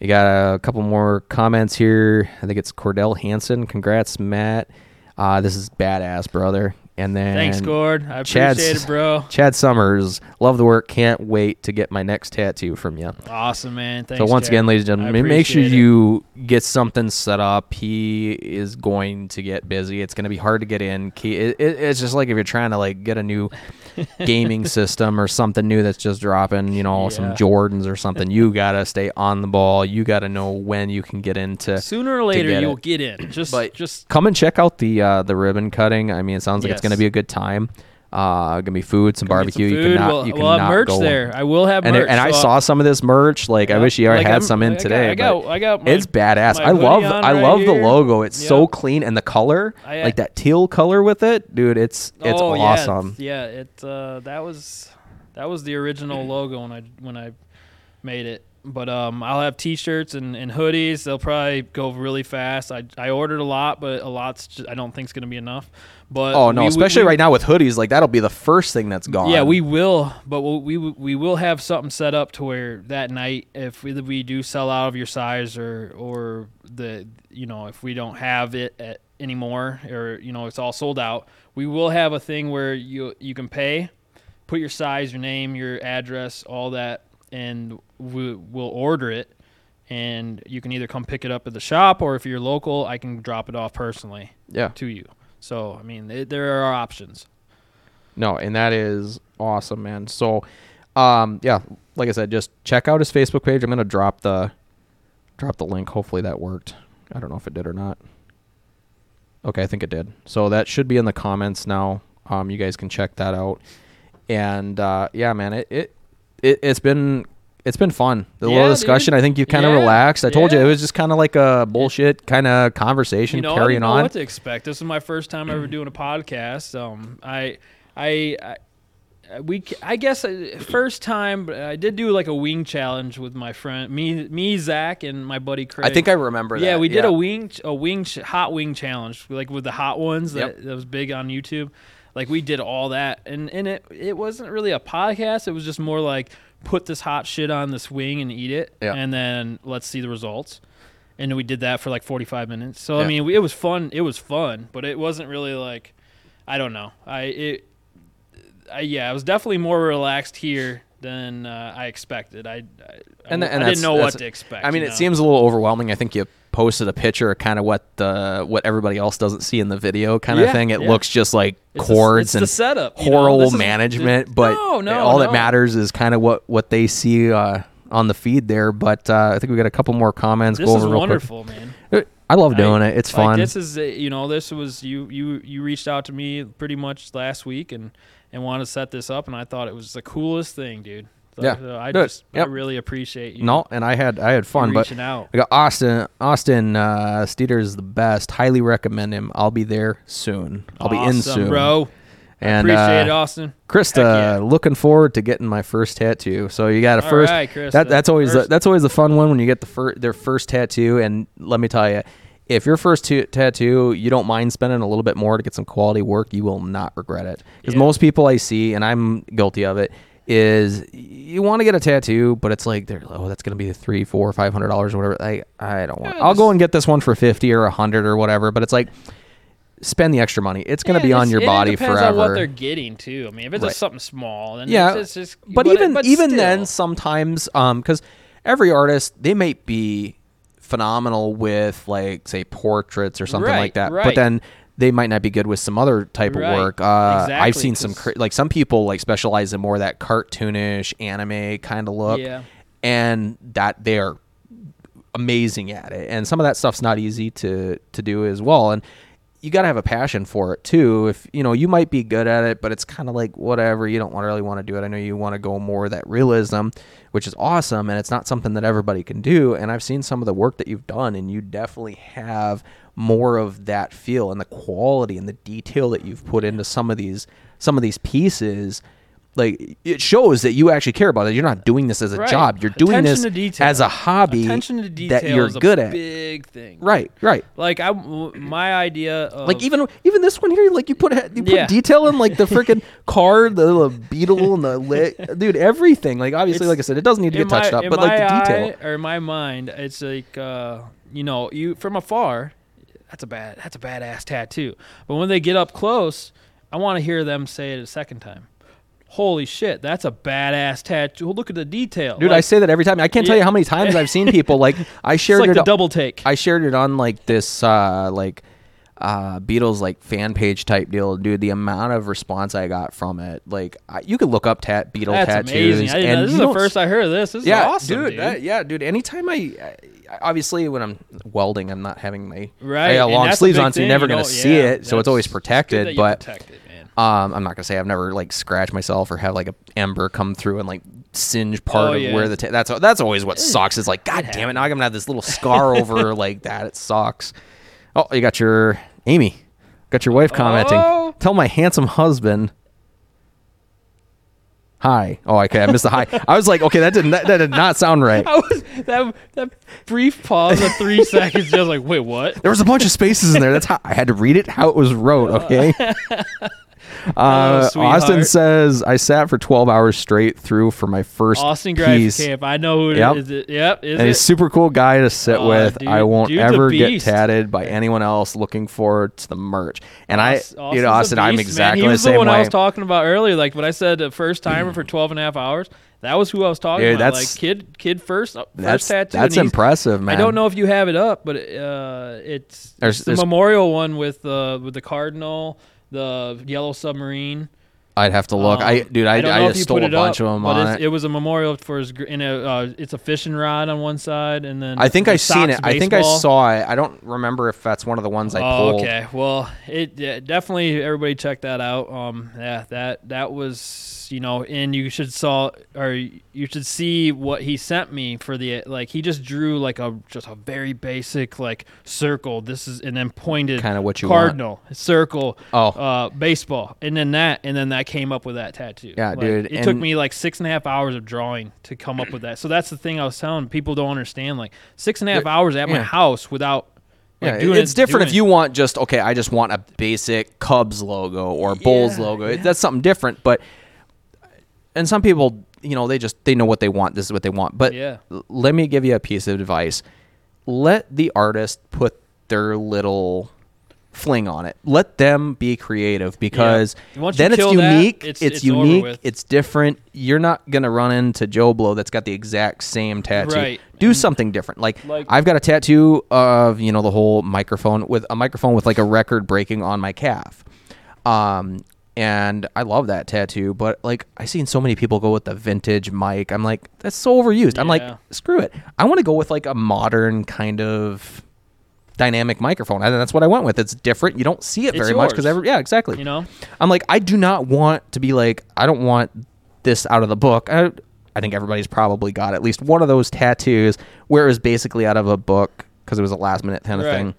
you got a couple more comments here. I think it's Cordell Hansen. Congrats, Matt. Uh, this is badass, brother. And then Thanks, Gord. I Chad's- appreciate it, bro. Chad Summers, love the work. Can't wait to get my next tattoo from you. Awesome, man. Thanks. so once Chad. again, ladies and gentlemen, make sure it. you get something set up. He is going to get busy. It's going to be hard to get in. Key- It, it, it's just like if you're trying to like get a new gaming system or something new that's just dropping, you know, some Jordans or something. You gotta stay on the ball. You gotta know when you can get into. Sooner or later, get you'll it. get in. Just, But just Come and check out the uh, the ribbon cutting. I mean, it sounds like it's Yes. gonna be a good time. Uh, gonna be food, some get some barbecue. You food. cannot, we'll, you we'll have merch go there. I will have and, merch. and I so- saw some of this merch. Like I wish you already Like, had I'm- some in I today. got- but I got my- it's badass. I love I right love the logo. It's so clean and the color, I- like that teal color with it, dude. It's it's oh, awesome. Yeah, yeah. It uh, that was that was the original logo when I when I made it. But um, I'll have T-shirts and, and hoodies. They'll probably go really fast. I, I ordered a lot, but a lot's just, I don't think it's gonna be enough. But Oh no, we- especially we- right now with hoodies, like that'll be the first thing that's gone. Yeah, we will, but we'll, we we will have something set up to where that night, if we, we do sell out of your size or or the you know if we don't have it at, anymore or you know it's all sold out, we will have a thing where you you can pay, put your size, your name, your address, all that, and we, we'll order it. And you can either come pick it up at the shop, or if you're local, I can drop it off personally yeah. to you. So I mean, it, there are options. No, and that is awesome, man. So, um, yeah, like I said, just check out his Facebook page. I'm gonna drop the drop the link. Hopefully that worked. I don't know if it did or not. Okay, I think it did. So that should be in the comments now. Um, you guys can check that out. And uh, yeah, man, it, it it it's been it's been fun. The Yeah, little dude. discussion. I think you kind of Yeah, relaxed. I told you it was just kind of like a bullshit kind of conversation you know, I carrying didn't know on. what to expect. This is my first time ever doing a podcast. Um, I, I, I we, I guess, uh, first time. But I did do like a wing challenge with my friend, me, me, Zach, and my buddy Craig. I think I remember that. Yeah, we did a wing, a wing, ch- hot wing challenge, like with the hot ones that, Yep. that was big on YouTube. Like we did all that, and and it it wasn't really a podcast. It was just more like put this hot shit on this wing and eat it, Yeah. and then let's see the results. And we did that for like 45 minutes. So Yeah. I mean, we, it was fun. It was fun, but it wasn't really like, I don't know. I it, I, yeah, I was definitely more relaxed here than uh, I expected. I I, And I, and I didn't know what to expect. I mean, you it seems a little overwhelming. I think you posted a picture of kind of what the what everybody else doesn't see in the video kind Yeah, of thing. It yeah. looks just like It's chords and setup, you know? horrible is- management, but no, no, all that matters is kind of what what they see uh, on the feed there. But uh, I think we got a couple more comments. This go is over real wonderful, man. quick. I love doing I- it. It's like, fun. This is uh, you know this was you you you reached out to me pretty much last week and and wanted to set this up and I thought it was the coolest thing, dude. So, Yeah, so I just Yep. I really appreciate you. no, and I had I had fun, but out. I got Austin. Austin uh, Steder is the best. Highly recommend him. I'll be there soon. I'll be in soon, bro. And appreciate uh, it, Austin. Krista, yeah. looking forward to getting my first tattoo. So you got a All first. right, Krista. that that's always First- that's always the fun one when you get the fir- their first tattoo. And let me tell you, if your first t- tattoo you don't mind spending a little bit more to get some quality work, you will not regret it. Because Yeah. most people I see, and I'm guilty of it, is you want to get a tattoo, but it's like they're oh that's gonna be three, four, five hundred dollars or whatever. I I don't want. Yeah, I'll go and get this one for fifty or a hundred or whatever. But it's like spend the extra money. It's gonna Yeah, be on your it body depends forever. on what they're getting too. I mean, if it's Right. just something small, then Yeah, it's, it's just. but, even but even still. then sometimes um because every artist they might be phenomenal with like say portraits or something Right, like that but then they might not be good with some other type Right, of work. Uh i've seen some like some people like specialize in more that cartoonish anime kind of look Yeah. and that they're amazing at it. And some of that stuff's not easy to to do as well and you got to have a passion for it too. If you know you might be good at it but it's kind of like whatever you don't want really want to do it. I know you want to go more that realism which is awesome and it's not something that everybody can do and i've seen some of the work that you've done and you definitely have more of that feel and the quality and the detail that you've put into some of these some of these pieces like it shows that you actually care about it. You're not doing this as a Right. job. You're doing Attention this as a hobby attention to detail that you're good at. Big thing. Right, right. Like I, my idea. Of, Like even even this one here, like you put you put Yeah. detail in like the freaking car, the little beetle, and the lit, dude, everything. Like obviously, It's- like I said, it doesn't need to get touched up, but like the detail. eye, or in my mind, it's like uh, you know, you from afar, that's a bad, that's a badass tattoo. But when they get up close, I want to hear them say it a second time. Holy shit, that's a badass tattoo. Look at the detail, Dude, Like, I say that every time. I can't tell you how many times I've seen people like I shared like it. double take. I shared it on like this uh like uh Beatles like fan page type deal, dude. The amount of response I got from it, like I, you could look up tat Beatle that's tattoos, amazing. Know. and This is the first I heard of this. This is yeah, awesome, dude. dude. that- yeah, dude. Anytime I, I, obviously when I'm welding, I'm not having my Right, I got long sleeves on, so you're never you gonna see yeah, it. So it's always it's protected. but protect it, man. um, I'm not gonna say I've never like scratched myself or have like a ember come through and like singe part Oh, of yeah. where the ta- that's that's always what sucks. Is like, God damn it, now I'm gonna have this little scar over like that. It sucks. Oh, you got your Amy, got your wife commenting. Oh. Tell my handsome husband. Hi. Oh, okay. I missed the hi. I was like, okay, that didn't that, that did not sound right. I was that that brief pause of three seconds, just like, wait, what? There was a bunch of spaces in there. That's how I had to read it how it was wrote. Okay. Uh. Austin says I sat for 12 hours straight through for my first Austin. Graves Camp. I know who it Yep. is. It, yep, is And it? he's a super cool guy to sit Oh, with. dude- I won't ever get tatted by anyone else. Looking forward to the merch. And I, you know, Austin, I'm beast, man. exactly He was the same one way. I was talking about earlier. Like when I said a first timer for 12 and a half hours, that was who I was talking Dude, about. that's- like kid, kid first, uh, first that's tattoo. that's impressive, man. I don't know if you have it up, but uh, it's, There's- it's the there's- memorial one with uh, with the cardinal, the yellow submarine. I'd have to look. I, Um, dude, I, don't I, just stole a bunch up, of them on it. It was a memorial for his. In a, uh, it's a fishing rod on one side, and then I think I seen it. I think I saw it. I don't remember if that's one of the ones I Oh, pulled. okay. Well, it yeah, definitely everybody check that out. Um, yeah, that that was you know, and you should saw or you should see what he sent me for the like. He just drew like a just a very basic like circle. This is and then pointed Kinda what you want. cardinal circle. Oh. uh, baseball, and then that, and then that came up with that tattoo. Yeah, Like, dude, It took me like six and a half hours of drawing to come up with that. So that's the thing I was telling people don't understand. Like six and a half hours at my yeah. house without. Like, Yeah, it's it- different if you want just okay. I just want a basic Cubs logo or Bulls Yeah, logo. yeah. That's something different. But and some people, you know, they just they know what they want. This is what they want. But Yeah. let me give you a piece of advice. Let the artist put their little fling on it. Let them be creative because you then it's kill that, unique. it's- it's, it's unique. It's different. You're not gonna run into Joe Blow that's got the exact same tattoo. Right. Do something different. Like, Like- I've got a tattoo of you know the whole microphone with a microphone with like a record breaking on my calf. Um, and I love that tattoo, but like I seen so many people go with the vintage mic. I'm like, that's so overused. I'm like, screw it. I want to go with like a modern kind of dynamic microphone. And that's what I went with. It's different. You don't see it It's very much because every yeah, exactly. You know? I'm like, I do not want to be like, I don't want this out of the book. I, I think everybody's probably got at least one of those tattoos where it was basically out of a book because it was a last minute kind of Right. thing.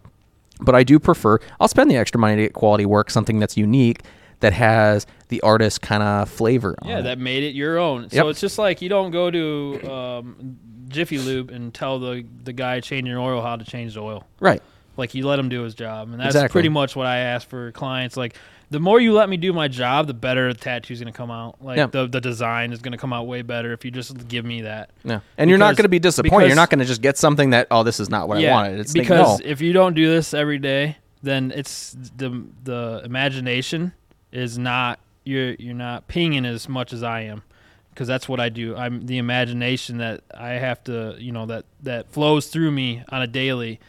But I do prefer, I'll spend the extra money to get quality work, something that's unique, that has the artist kind of flavor on Yeah, it. that made it your own. Yep. So it's just like you don't go to um, Jiffy Lube and tell the the guy changing your oil how to change the oil. right. Like you let him do his job, and that's Exactly. pretty much what I ask for clients. Like the more you let me do my job, the better the tattoo's gonna come out. Like Yeah. the the design is gonna come out way better if you just give me that. Yeah. And you're not going to be disappointed. You're not going to just get something that, oh, this is not what I wanted. It's because no. if you don't do this every day, then it's the the imagination is not you're you're not pinging as much as I am because that's what I do. I'm the imagination that I have to you know that that flows through me on a daily.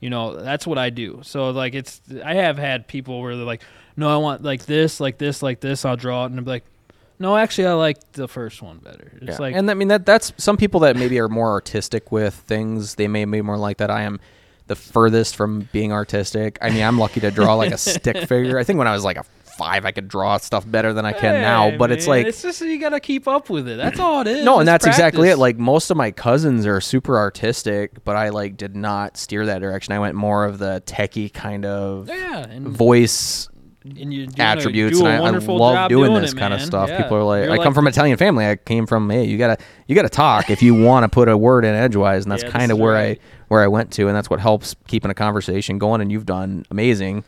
You know that's what I do. So like it's I have had people where they're like, no, I want like this, like this, like this. I'll draw it and I'm like, no, actually I like the first one better. It's Yeah. like and I mean that that's some people that maybe are more artistic with things. They may be more like that. I am the furthest from being artistic. I mean, I'm lucky to draw like a stick figure. I think when I was like a five, I could draw stuff better than I can now. Hey, But it's like it's just you gotta keep up with it. That's all it is. no, and that's exactly it. Like most of my cousins are super artistic, but I like did not steer that direction. I went more of the techie kind of yeah, and, voice and you attributes, and I, I love doing doing this it, kind of stuff. Yeah. People are like, You're I come from an Italian family. I came from, hey, you gotta you gotta talk if you want to put a word in edgewise, and that's Yeah, kind of where right. I where I went to, and that's what helps keeping a conversation going. And you've done amazing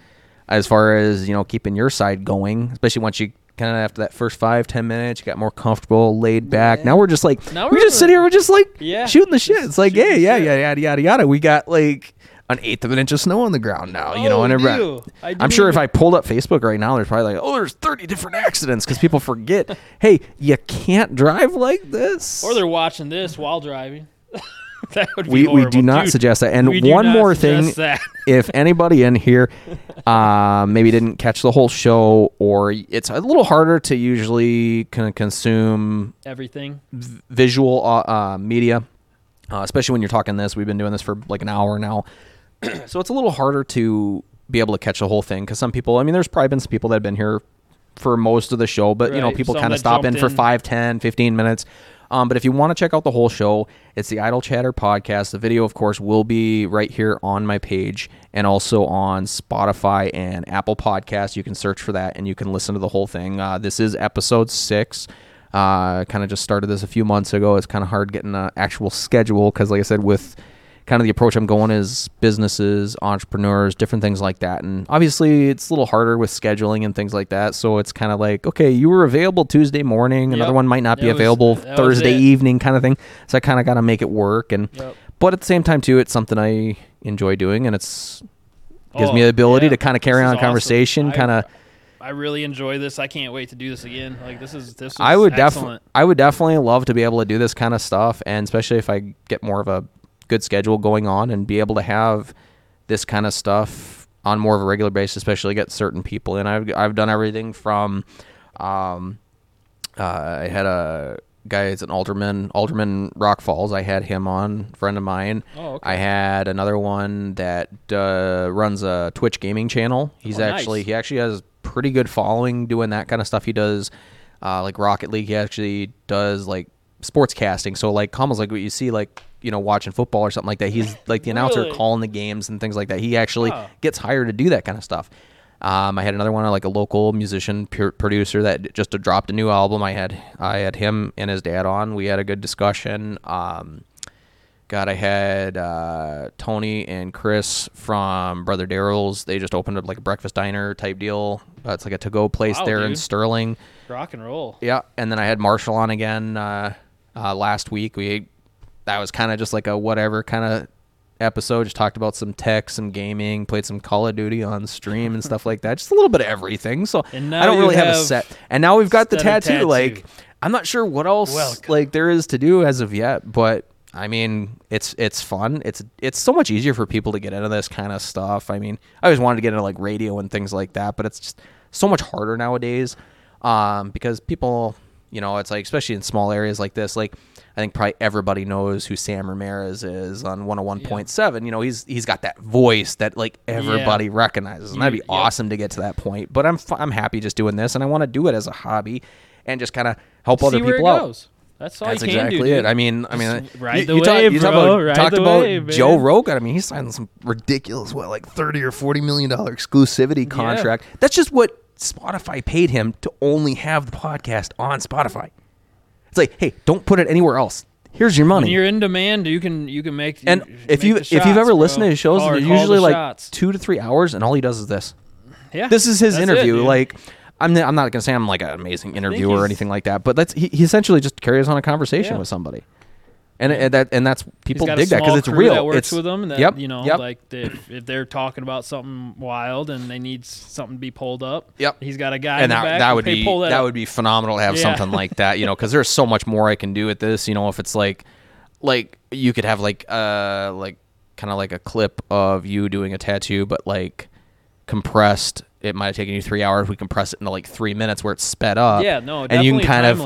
as far as you know keeping your side going, especially once you. Kind of after that first five ten minutes, you got more comfortable, laid back. Now we're just like Now we we're just sit here, we're just like Yeah, shooting the shit. It's like, yeah, yeah, yeah, yada yada yada. We got like an eighth of an inch of snow on the ground now. You know, Oh, and we everybody, do. I I'm sure if I pulled up Facebook right now, there's probably like, oh, there's 30 different accidents because people forget, hey, you can't drive like this. or they're watching this while driving. that would be we, we do not Dude, suggest that. And one more thing, that. if anybody in here uh, maybe didn't catch the whole show, or it's a little harder to usually kind of consume everything. v- visual uh, uh, media, uh, especially when you're talking this. We've been doing this for like an hour now, so it's a little harder to be able to catch the whole thing because some people. I mean, there's probably been some people that have been here for most of the show, but you know, people kind of stop in jumped for in. 5, 10, 15 minutes. Um, but if you want to check out the whole show, it's the Idle Chatter podcast. The video, of course, will be right here on my page and also on Spotify and Apple Podcasts. You can search for that and you can listen to the whole thing. Uh, this is episode six. Uh, kind of just started this a few months ago. It's kind of hard getting an actual schedule because, like I said, with kind of the approach I'm going is businesses, entrepreneurs, different things like that. And obviously, it's a little harder with scheduling and things like that. So it's kind of like, okay, you were available Tuesday morning, another Yep. one might not be That available was Thursday evening, kind of thing. So I kind of got to make it work. And Yep. but at the same time, too, it's something I enjoy doing, and it's gives Oh, me the ability yeah. to kind of carry on is conversation, awesome. kind of. I really enjoy this. I can't wait to do this again. Like this is this. Is I would definitely. I would definitely love to be able to do this kind of stuff, and especially if I get more of a good schedule going on and be able to have this kind of stuff on more of a regular basis, especially get certain people in. I've I've done everything from, um, uh, I had a guy it's an alderman, alderman Rock Falls. I had him on, friend of mine. Oh, okay. I had another one that uh, runs a Twitch gaming channel. He's Oh, nice. actually he actually has pretty good following doing that kind of stuff. He does uh, like Rocket League. He actually does like sports casting. So like almost like what you see like you know watching football or something like that. He's like the announcer Really? calling the games and things like that. He actually Huh. gets hired to do that kind of stuff. Um, I had another one like a local musician pu- producer that just dropped a new album. I had I had him and his dad on. We had a good discussion. Um, God, I had uh, Tony and Chris from Brother Daryl's. They just opened up like a breakfast diner type deal. Uh, it's like a to-go place Wow, there in. Sterling. rock and roll. Yeah, and then I had Marshall on again uh, uh, last week. We that was kind of just like a whatever kind of episode. Just talked about some tech, some gaming, played some Call of Duty on stream and stuff like that. Just a little bit of everything. So I don't really have, a set. And now we've got the of tattoo. Like. I'm not sure what else Welcome. like there is to do as of yet, but I mean, it's it's fun. It's it's so much easier for people to get into this kind of stuff. I mean, I always wanted to get into like radio and things like that, but it's just so much harder nowadays um, because people, you know, it's like especially in small areas like this, like I think probably everybody knows who Sam Ramirez is on 101.7. You know, he's he's got that voice that like everybody recognizes, and that'd be yep. awesome to get to that point. But I'm f- I'm happy just doing this, and I want to do it as a hobby and just kind of help other See where people out. goes. That's all That's you can exactly do. it. dude. I mean, I mean, Just ride you, the you talk, wave, talk bro. about, Ride talked the about wave, Joe. Rogan. I mean, he signed some ridiculous, what, like thirty or forty million dollar exclusivity contract. That's just what Spotify paid him to only have the podcast on Spotify. It's like, hey, don't put it anywhere else. Here's your money. When you're in demand, you can you can make. and you if make you the if you've shots, ever bro. listened to his shows, Call- they're call the usually like shots. two to three hours, and all he does is this. Yeah, This is his it, interview. dude. like, I'm I'm not gonna say I'm like an amazing interviewer or anything like that, but that's he, he essentially just carries on a conversation Yeah. with somebody, and and that and that's people dig that because it's real. That works it's with them, and that, yep, you know, yep. like they, if, they're talking about something wild and they need something to be pulled up, Yep. he's got a guy and in the that, that would be that, that, would be phenomenal to have Yeah. something like that, you know, because there's so much more I can do with this. You know, if it's like, like you could have like uh like kind of like a clip of you doing a tattoo, but like compressed. It might have taken you three hours. We compress it into like three minutes where it's sped up. Yeah, no, and you can kind of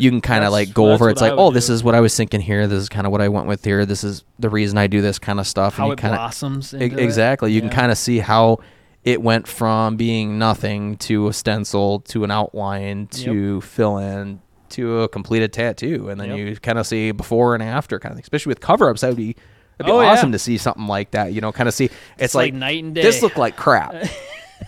you can kind of like go over. It's like, oh, this is what I was thinking here. This is kind of what I went with here. This is the reason I do this kind of stuff. how and you it kind of blossoms. E- into it. exactly. You Yeah. can kind of see how it went from being nothing to a stencil to an outline to fill in to a completed tattoo, and then Yep. you kind of see before and after kind of thing. Especially with cover ups, that would be that'd be Oh, yeah. awesome to see something like that. You know, kind of see it's, It's like, like night and day. This looked like crap.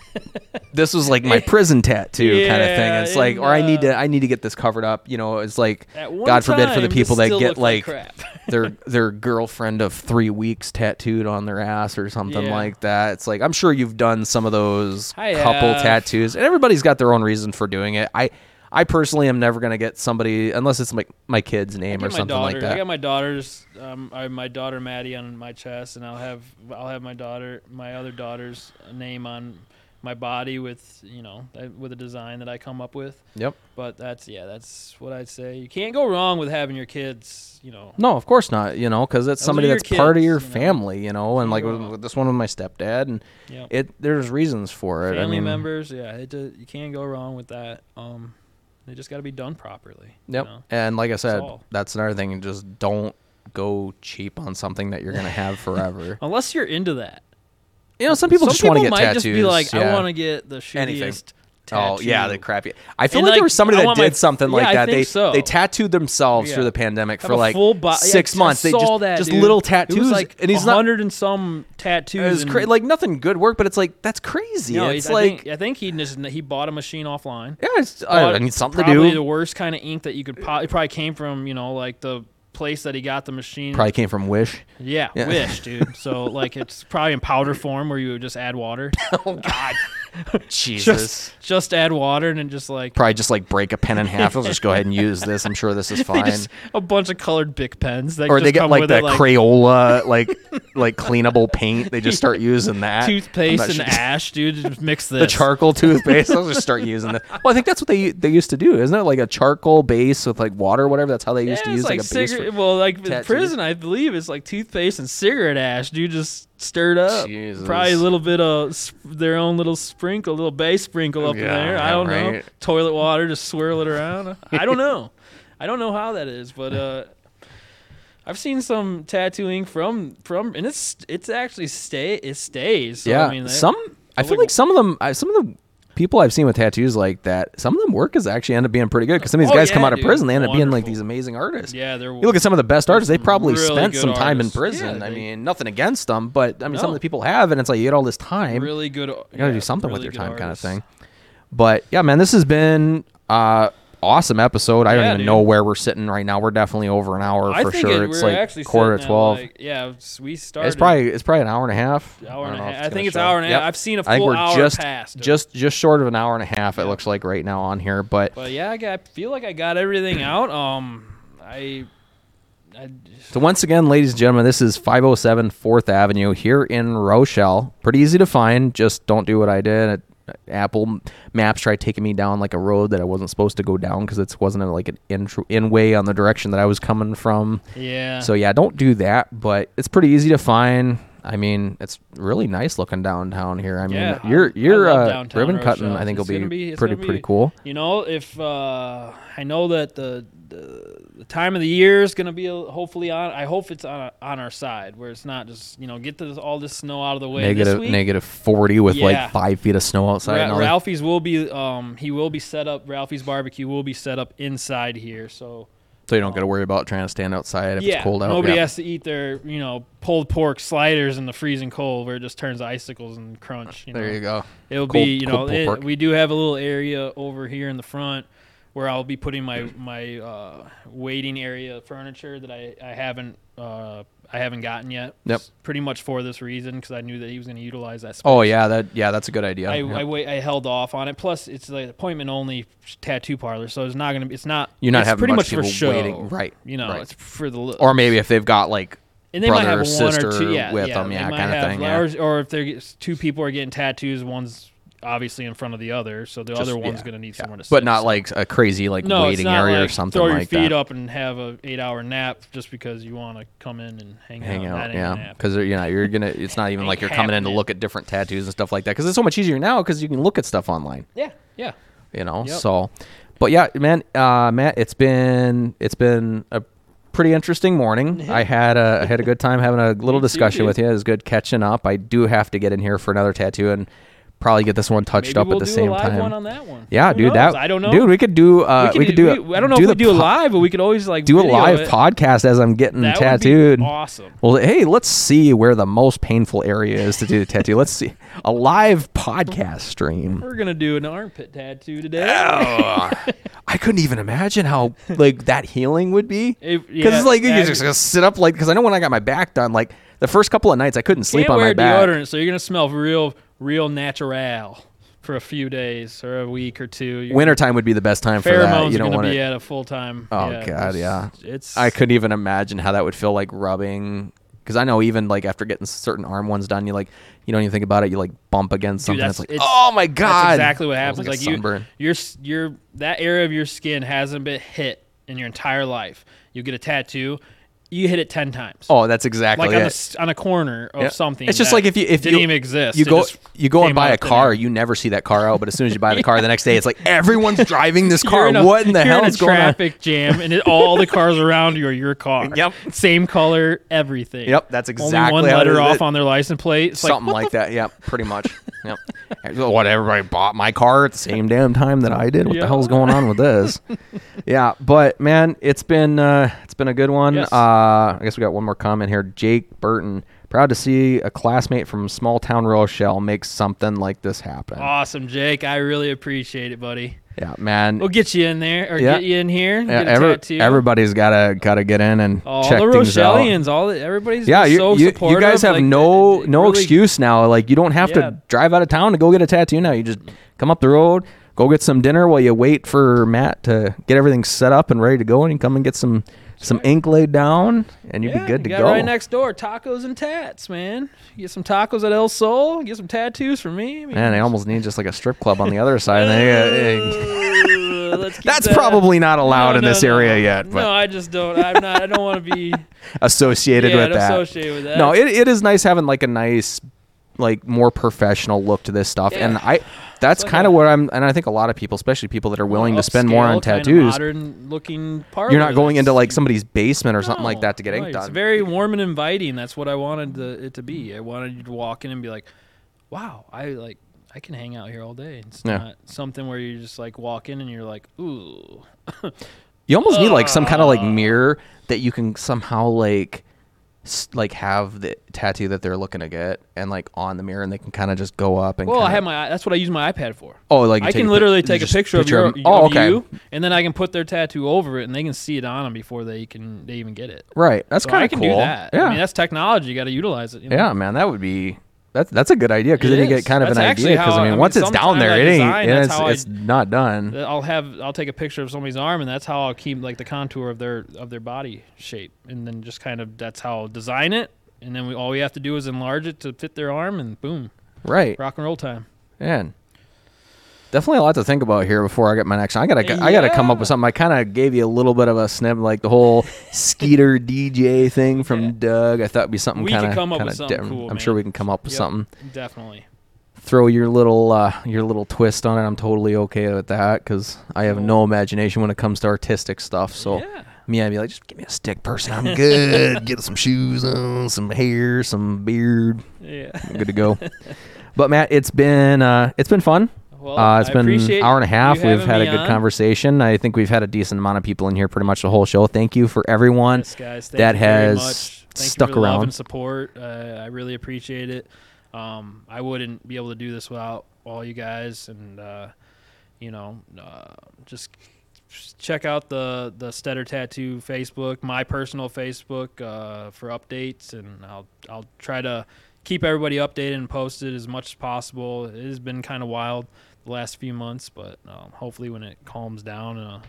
this was like my prison tattoo kind of thing. Yeah, It's like, and, or I need uh, to, I need to get this covered up. You know, it's like, God forbid for the people that get like like, their their girlfriend of three weeks tattooed on their ass or something Yeah. like that. It's like I'm sure you've done some of those I couple have. tattoos, and everybody's got their own reason for doing it. I I personally am never gonna get somebody unless it's like my kid's name or something daughter, like that. I got my daughter's, um, I, my daughter Maddie on my chest, and I'll have I'll have my daughter, my other daughter's name on my body with you know with a design that I come up with. Yep. But that's yeah, that's what I'd say. You can't go wrong with having your kids. You know, No, of course not. You know, because it's Those somebody that's part of your you know. family. You know, and like with, with this one with my stepdad, and yeah. it there's reasons for it. family I mean, members. Yeah, it do, you can't go wrong with that. Um, they just got to be done properly. you Yep. know? And like I said, all. that's another thing. Just don't go cheap on something that you're gonna have forever. Unless you're into that. You know, some people Some just want to get might tattoos. just be like, yeah. I want to get the Anything. shittiest. Oh yeah, the crappy. I feel And, like, like, there was somebody I that did my- something yeah, like I that. think they so. they tattooed themselves Yeah. through the pandemic Have for like full bo- six yeah, months. I They saw just that, just dude. little tattoos, was like and he's not. hundred and some tattoos. It was and- cra- like nothing good work, but it's like that's crazy. No, it's I like think, I think he just he bought a machine offline. yeah, it's, I, need something to do. probably the worst kind of ink that you could. Po- it probably came from you know like the place that he got the machine. Probably came from Wish. Yeah, Yeah. Wish, dude. So like it's probably in powder form where you would just add water. Oh God, Jesus. just just add water and then just like Probably just like break a pen in half. I'll just go ahead and use this. I'm sure this is fine. just a bunch of colored Bic pens that or they get like the like Crayola, like like cleanable paint. They just start using that. Toothpaste and sure- ash, dude. Just mix this. the charcoal toothpaste. I'll just start using that. Well, I think that's what they they used to do, isn't it? Like a charcoal base with like water, or whatever. That's how they Yeah, used to use like, like a base. cigarette. For, well, like in tattoos. prison, I believe it's like toothpaste and cigarette ash, dude. Just stirred up. Jesus. Probably a little bit of their own little sprinkle, little base sprinkle up in there. I don't know. Toilet water, just swirl it around. I don't know. I don't know how that is, but uh, I've seen some tattooing from from, and it's it's actually stay it stays. So, yeah, I mean, they- some. I feel like- like some of them. Some of the people I've seen with tattoos like that, some of them work is actually end up being pretty good because some of these Oh, guys come yeah, out of dude. prison, they end up being like these amazing artists. yeah, they're You look at some of the best artists; they probably really spent some time in prison. Yeah, I they- mean, nothing against them, but I mean, some of the people have, and it's like you get all this time. really good. you gotta do something with your time, kind of thing. But yeah, man, this has been uh awesome episode. I don't even dude. know where we're sitting right now. We're definitely over an hour I for sure. it, it's like actually quarter to twelve. like- yeah, it's- we started. it's probably it's probably an hour and a half. hour and a half. I think it's show. hour and a Yep. half. I've seen a I think full we're hour just past. just just short of an hour and a half. It looks like right now on here, but But yeah, I, got, I feel like I got everything out. Um, I I So once again, ladies and gentlemen, this is 507 4th Avenue here in Rochelle. Pretty easy to find. Just don't do what I did. Apple Maps tried taking me down like a road that I wasn't supposed to go down because it wasn't like an in, in way on the direction that I was coming from. yeah. So yeah, don't do that. But it's pretty easy to find. I mean, it's really nice looking downtown here. I mean, Yeah, your I- your I uh, ribbon cutting, I think, It's will be, be- pretty gonna pretty cool. You know, if uh, I know that the, the the time of the year is going to be uh, hopefully on. I hope it's on on our side where it's not just you know get this, all this snow out of the way. Negative this week, negative forty with Yeah. like five feet of snow outside. and Ra- all that. Ralphie's will be um he will be set up. Ralphie's barbecue will be set up inside here, so so you don't got to worry about trying to stand outside if yeah, it's cold out. nobody Yeah. has to eat their you know pulled pork sliders in the freezing cold where it just turns icicles and crunch. You know? There you go. It'll Cold- be, you know, it- we do have a little area over here in the front where I'll be putting my my uh, waiting area furniture that I I haven't uh, I haven't gotten yet. Yep. S- Pretty much for this reason because I knew that he was going to utilize that. Space. Oh yeah, that yeah, that's a good idea. I. I wait. I held off on it. Plus, it's like appointment only tattoo parlor, so it's not gonna be. It's not. You're not it's having pretty much much, for people show, waiting. Right, You know, right. it's for the or maybe if they've got like and they might brother have or one sister or two. Yeah, with yeah, them, yeah, might kinda have- thing, yeah. Or, or if they're two people are getting tattoos, one's obviously in front of the other, so the Just- other one's yeah, gonna need yeah. somewhere to sit. but not so- like a crazy like no, waiting area like or something throw like your feet that. up and have a eight hour nap just because you want to come in and hang, Hang out. out, yeah, because you know you're gonna. It's not even like you're coming in to look at different tattoos and stuff like that. Because it's so much easier now because you can look at stuff online. yeah, yeah. You know, Yep. so. But yeah, man, uh, Matt, it's been it's been a pretty interesting morning. I had a I had a good time having a little discussion with you. It was good catching up. I do have to get in here for another tattoo and probably get this one touched Maybe up we'll at the do same a live time. one on that one. Yeah, Who dude, knows? that I don't know. dude. We could do. Uh, we, could do. we- I don't know do if we do a live, but we could always like Do a live it. podcast as I'm getting That tattooed. Awesome. Well, hey, let's see where the most painful area is to do the tattoo. Let's see a live podcast stream. We're gonna do an armpit tattoo today. Oh, I couldn't even imagine how like that healing would be. Because yeah, it's like you just gonna sit up like because I know when I got my back done, like the first couple of nights I couldn't sleep Can't on my back. deodorant, so you're gonna smell real, real natural for a few days or a week or two. You're- Wintertime would be the best time for that. You don't want be to. at a full time. Oh, yeah, God, yeah. It's I couldn't even imagine how that would feel like rubbing. Because I know even like after getting certain arm ones done, you like you don't even think about it. You like bump against something. that's- it's like it's- oh my god, That's exactly what happens. Like, Like, you, your your that area of your skin hasn't been hit in your entire life. You get a tattoo, you hit it ten times. Oh, that's exactly like on a, it. s- on a corner of Yeah. something. It's just like if you if didn't you even exist. You go you go and buy a car, you never see that car out, but as soon as you buy the car the next day, it's like everyone's driving this car. a- what in the hell in is a going on? traffic jam, and it, all the cars around you are your car. Yep. Same color, everything. Yep, that's exactly Only one letter off on their license plate. It's something like, like that. Yep, pretty much. Yep. what everybody bought my car at the same damn time that I did. What Yeah. the hell's going on with this? yeah, but man, it's been uh, it's been a good one. Yes. Uh, I guess we got one more comment here. Jake Burton, proud to see a classmate from small town Rochelle make something like this happen. awesome, Jake. I really appreciate it, buddy. yeah, man. We'll get you in there or Yeah. get you in here. Yeah, get a every- tattoo. everybody's gotta gotta get in and all check the things out. Rochellians, all the, everybody's Yeah, you, so you, supportive. you guys have like, no no really- excuse now. Like you don't have Yeah. to drive out of town to go get a tattoo now. You just come up the road, go get some dinner while you wait for Matt to get everything set up and ready to go, and you come and get some some ink laid down, and you'd Yeah, be good to go. got right next door, tacos and tats, man. You get some tacos at El Sol, get some tattoos for me. I mean, Man, I almost need just like a strip club on the other side. Uh, that's that- probably not allowed No, in no, this no. area yet, no, I just don't. I'm not. I don't want to be associated yeah, with that. associated with that. No, it, it is nice having like a nice, like more professional look to this stuff, and I that's kind of where I'm, and I think a lot of people, especially people that are willing to spend more on tattoos, modern looking parlor. you're not going into like somebody's basement or something like No, that to get ink right. done. It's very warm and inviting. That's what I wanted the, it to be. I wanted you to walk in and be like, "Wow, I like I can hang out here all day." It's Yeah. not something where you just like walk in and you're like, "Ooh." you almost need like some kind of like Uh. mirror that you can somehow like like have the tattoo that they're looking to get and like on the mirror and they can kind of just go up and Well, I have my that's what I use my iPad for. oh like I can pic- literally take a just picture, of, your, them- oh okay you, and then I can put their tattoo over it, and they can see it on them before they can they even get it. right that's So kind I of can cool do that. yeah I mean, that's technology. You got to utilize it. You know? yeah man that would be That's that's a good idea because then you get kind of That's an idea. Because I mean, once it's down there, it ain't. design, it's, I- it's not done. I'll have I'll take a picture of somebody's arm, and that's how I'll keep like the contour of their of their body shape, and then just kind of that's how I'll design it, and then we all we have to do is enlarge it to fit their arm, and boom, Right. rock and roll time. Man. Definitely a lot to think about here before I get my next one. I gotta, I gotta come up with something. I kind of gave you a little bit of a snip, like the whole Skeeter DJ thing from Yeah. Doug. I thought it'd be something kind of, kind of different. cool, I'm sure we can come up with Yep. something. Definitely. Throw your little, uh, your little twist on it. I'm totally okay with that because I have Cool. no imagination when it comes to artistic stuff. So yeah. me, I'd be like, just give me a stick person. I'm good. Get some shoes on, some hair, some beard. Yeah. I'm good to go. but Matt, it's been, uh, it's been fun. Well, Uh, it's I been an hour and a half. We've had a good on. conversation. I think we've had a decent amount of people in here pretty much the whole show. Thank you for everyone. Yes, guys. That has stuck you for the love around. and support. Uh, I really appreciate it. Um, I wouldn't be able to do this without all you guys, and uh, you know, uh, just check out the the Steder Tattoo Facebook, my personal Facebook, uh, for updates, and I'll I'll try to keep everybody updated and posted as much as possible. It has been kind of wild the last few months, but um, hopefully when it calms down, uh,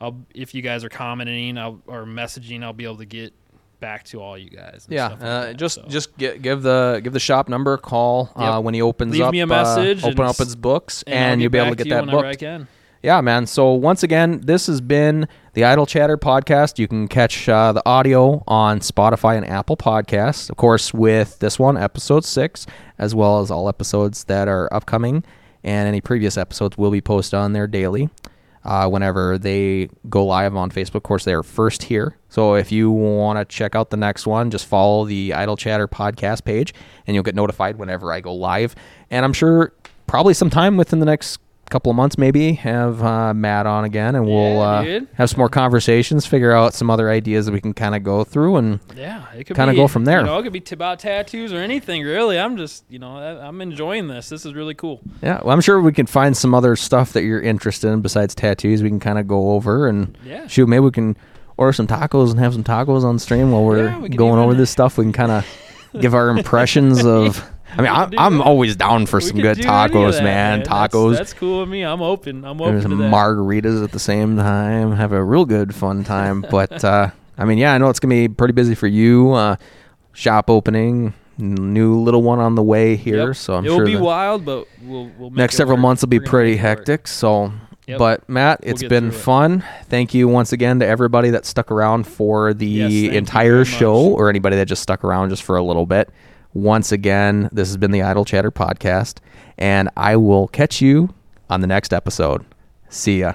I'll if you guys are commenting I'll, or messaging, I'll be able to get back to all you guys. and Yeah, stuff like uh, that, just so. just gi- give the give the shop number a call uh, when he opens Leave up. me a uh, message open up his books, and, and, you'll be able to get that whenever booked. I can. Yeah, man. So once again, this has been the Idle Chatter podcast. You can catch uh, the audio on Spotify and Apple Podcasts, of course, with this one, episode six, as well as all episodes that are upcoming, and any previous episodes will be posted on there daily. Uh, whenever they go live on Facebook, of course, they are first here. So if you want to check out the next one, just follow the Idle Chatter podcast page, and you'll get notified whenever I go live. And I'm sure probably sometime within the next couple of months, maybe have uh, Matt on again, and we'll Yeah, uh, have some more conversations, figure out some other ideas that we can kind of go through, and Yeah, it could Kinda go from there. You know, it could be about tattoos or anything. Really, I'm just you know I'm enjoying this. This is really cool. yeah, well, I'm sure we can find some other stuff that you're interested in besides tattoos. We can kind of go over and Yeah. shoot. Maybe we can order some tacos and have some tacos on stream while we're Yeah, we going over this stuff. We can kind of give our impressions of. I mean, I, could do I'm that. always down for We some good do any of tacos, that, man. That's- Tacos. That's, cool with me. I'm open. I'm open There's to some that. margaritas at the same time. Have a real good fun time. But uh, I mean, yeah, I know it's gonna be pretty busy for you. Uh, shop opening, new little one on the way here. Yep. So I'm It'll sure be wild, but we'll, we'll next several work. months will be pretty it work. hectic. So, Yep. but Matt, We'll been it. fun. Thank you once again to everybody that stuck around for the Yes, entire show, or anybody that just stuck around just for a little bit. Once again, this has been the Idle Chatter podcast, and I will catch you on the next episode. See ya.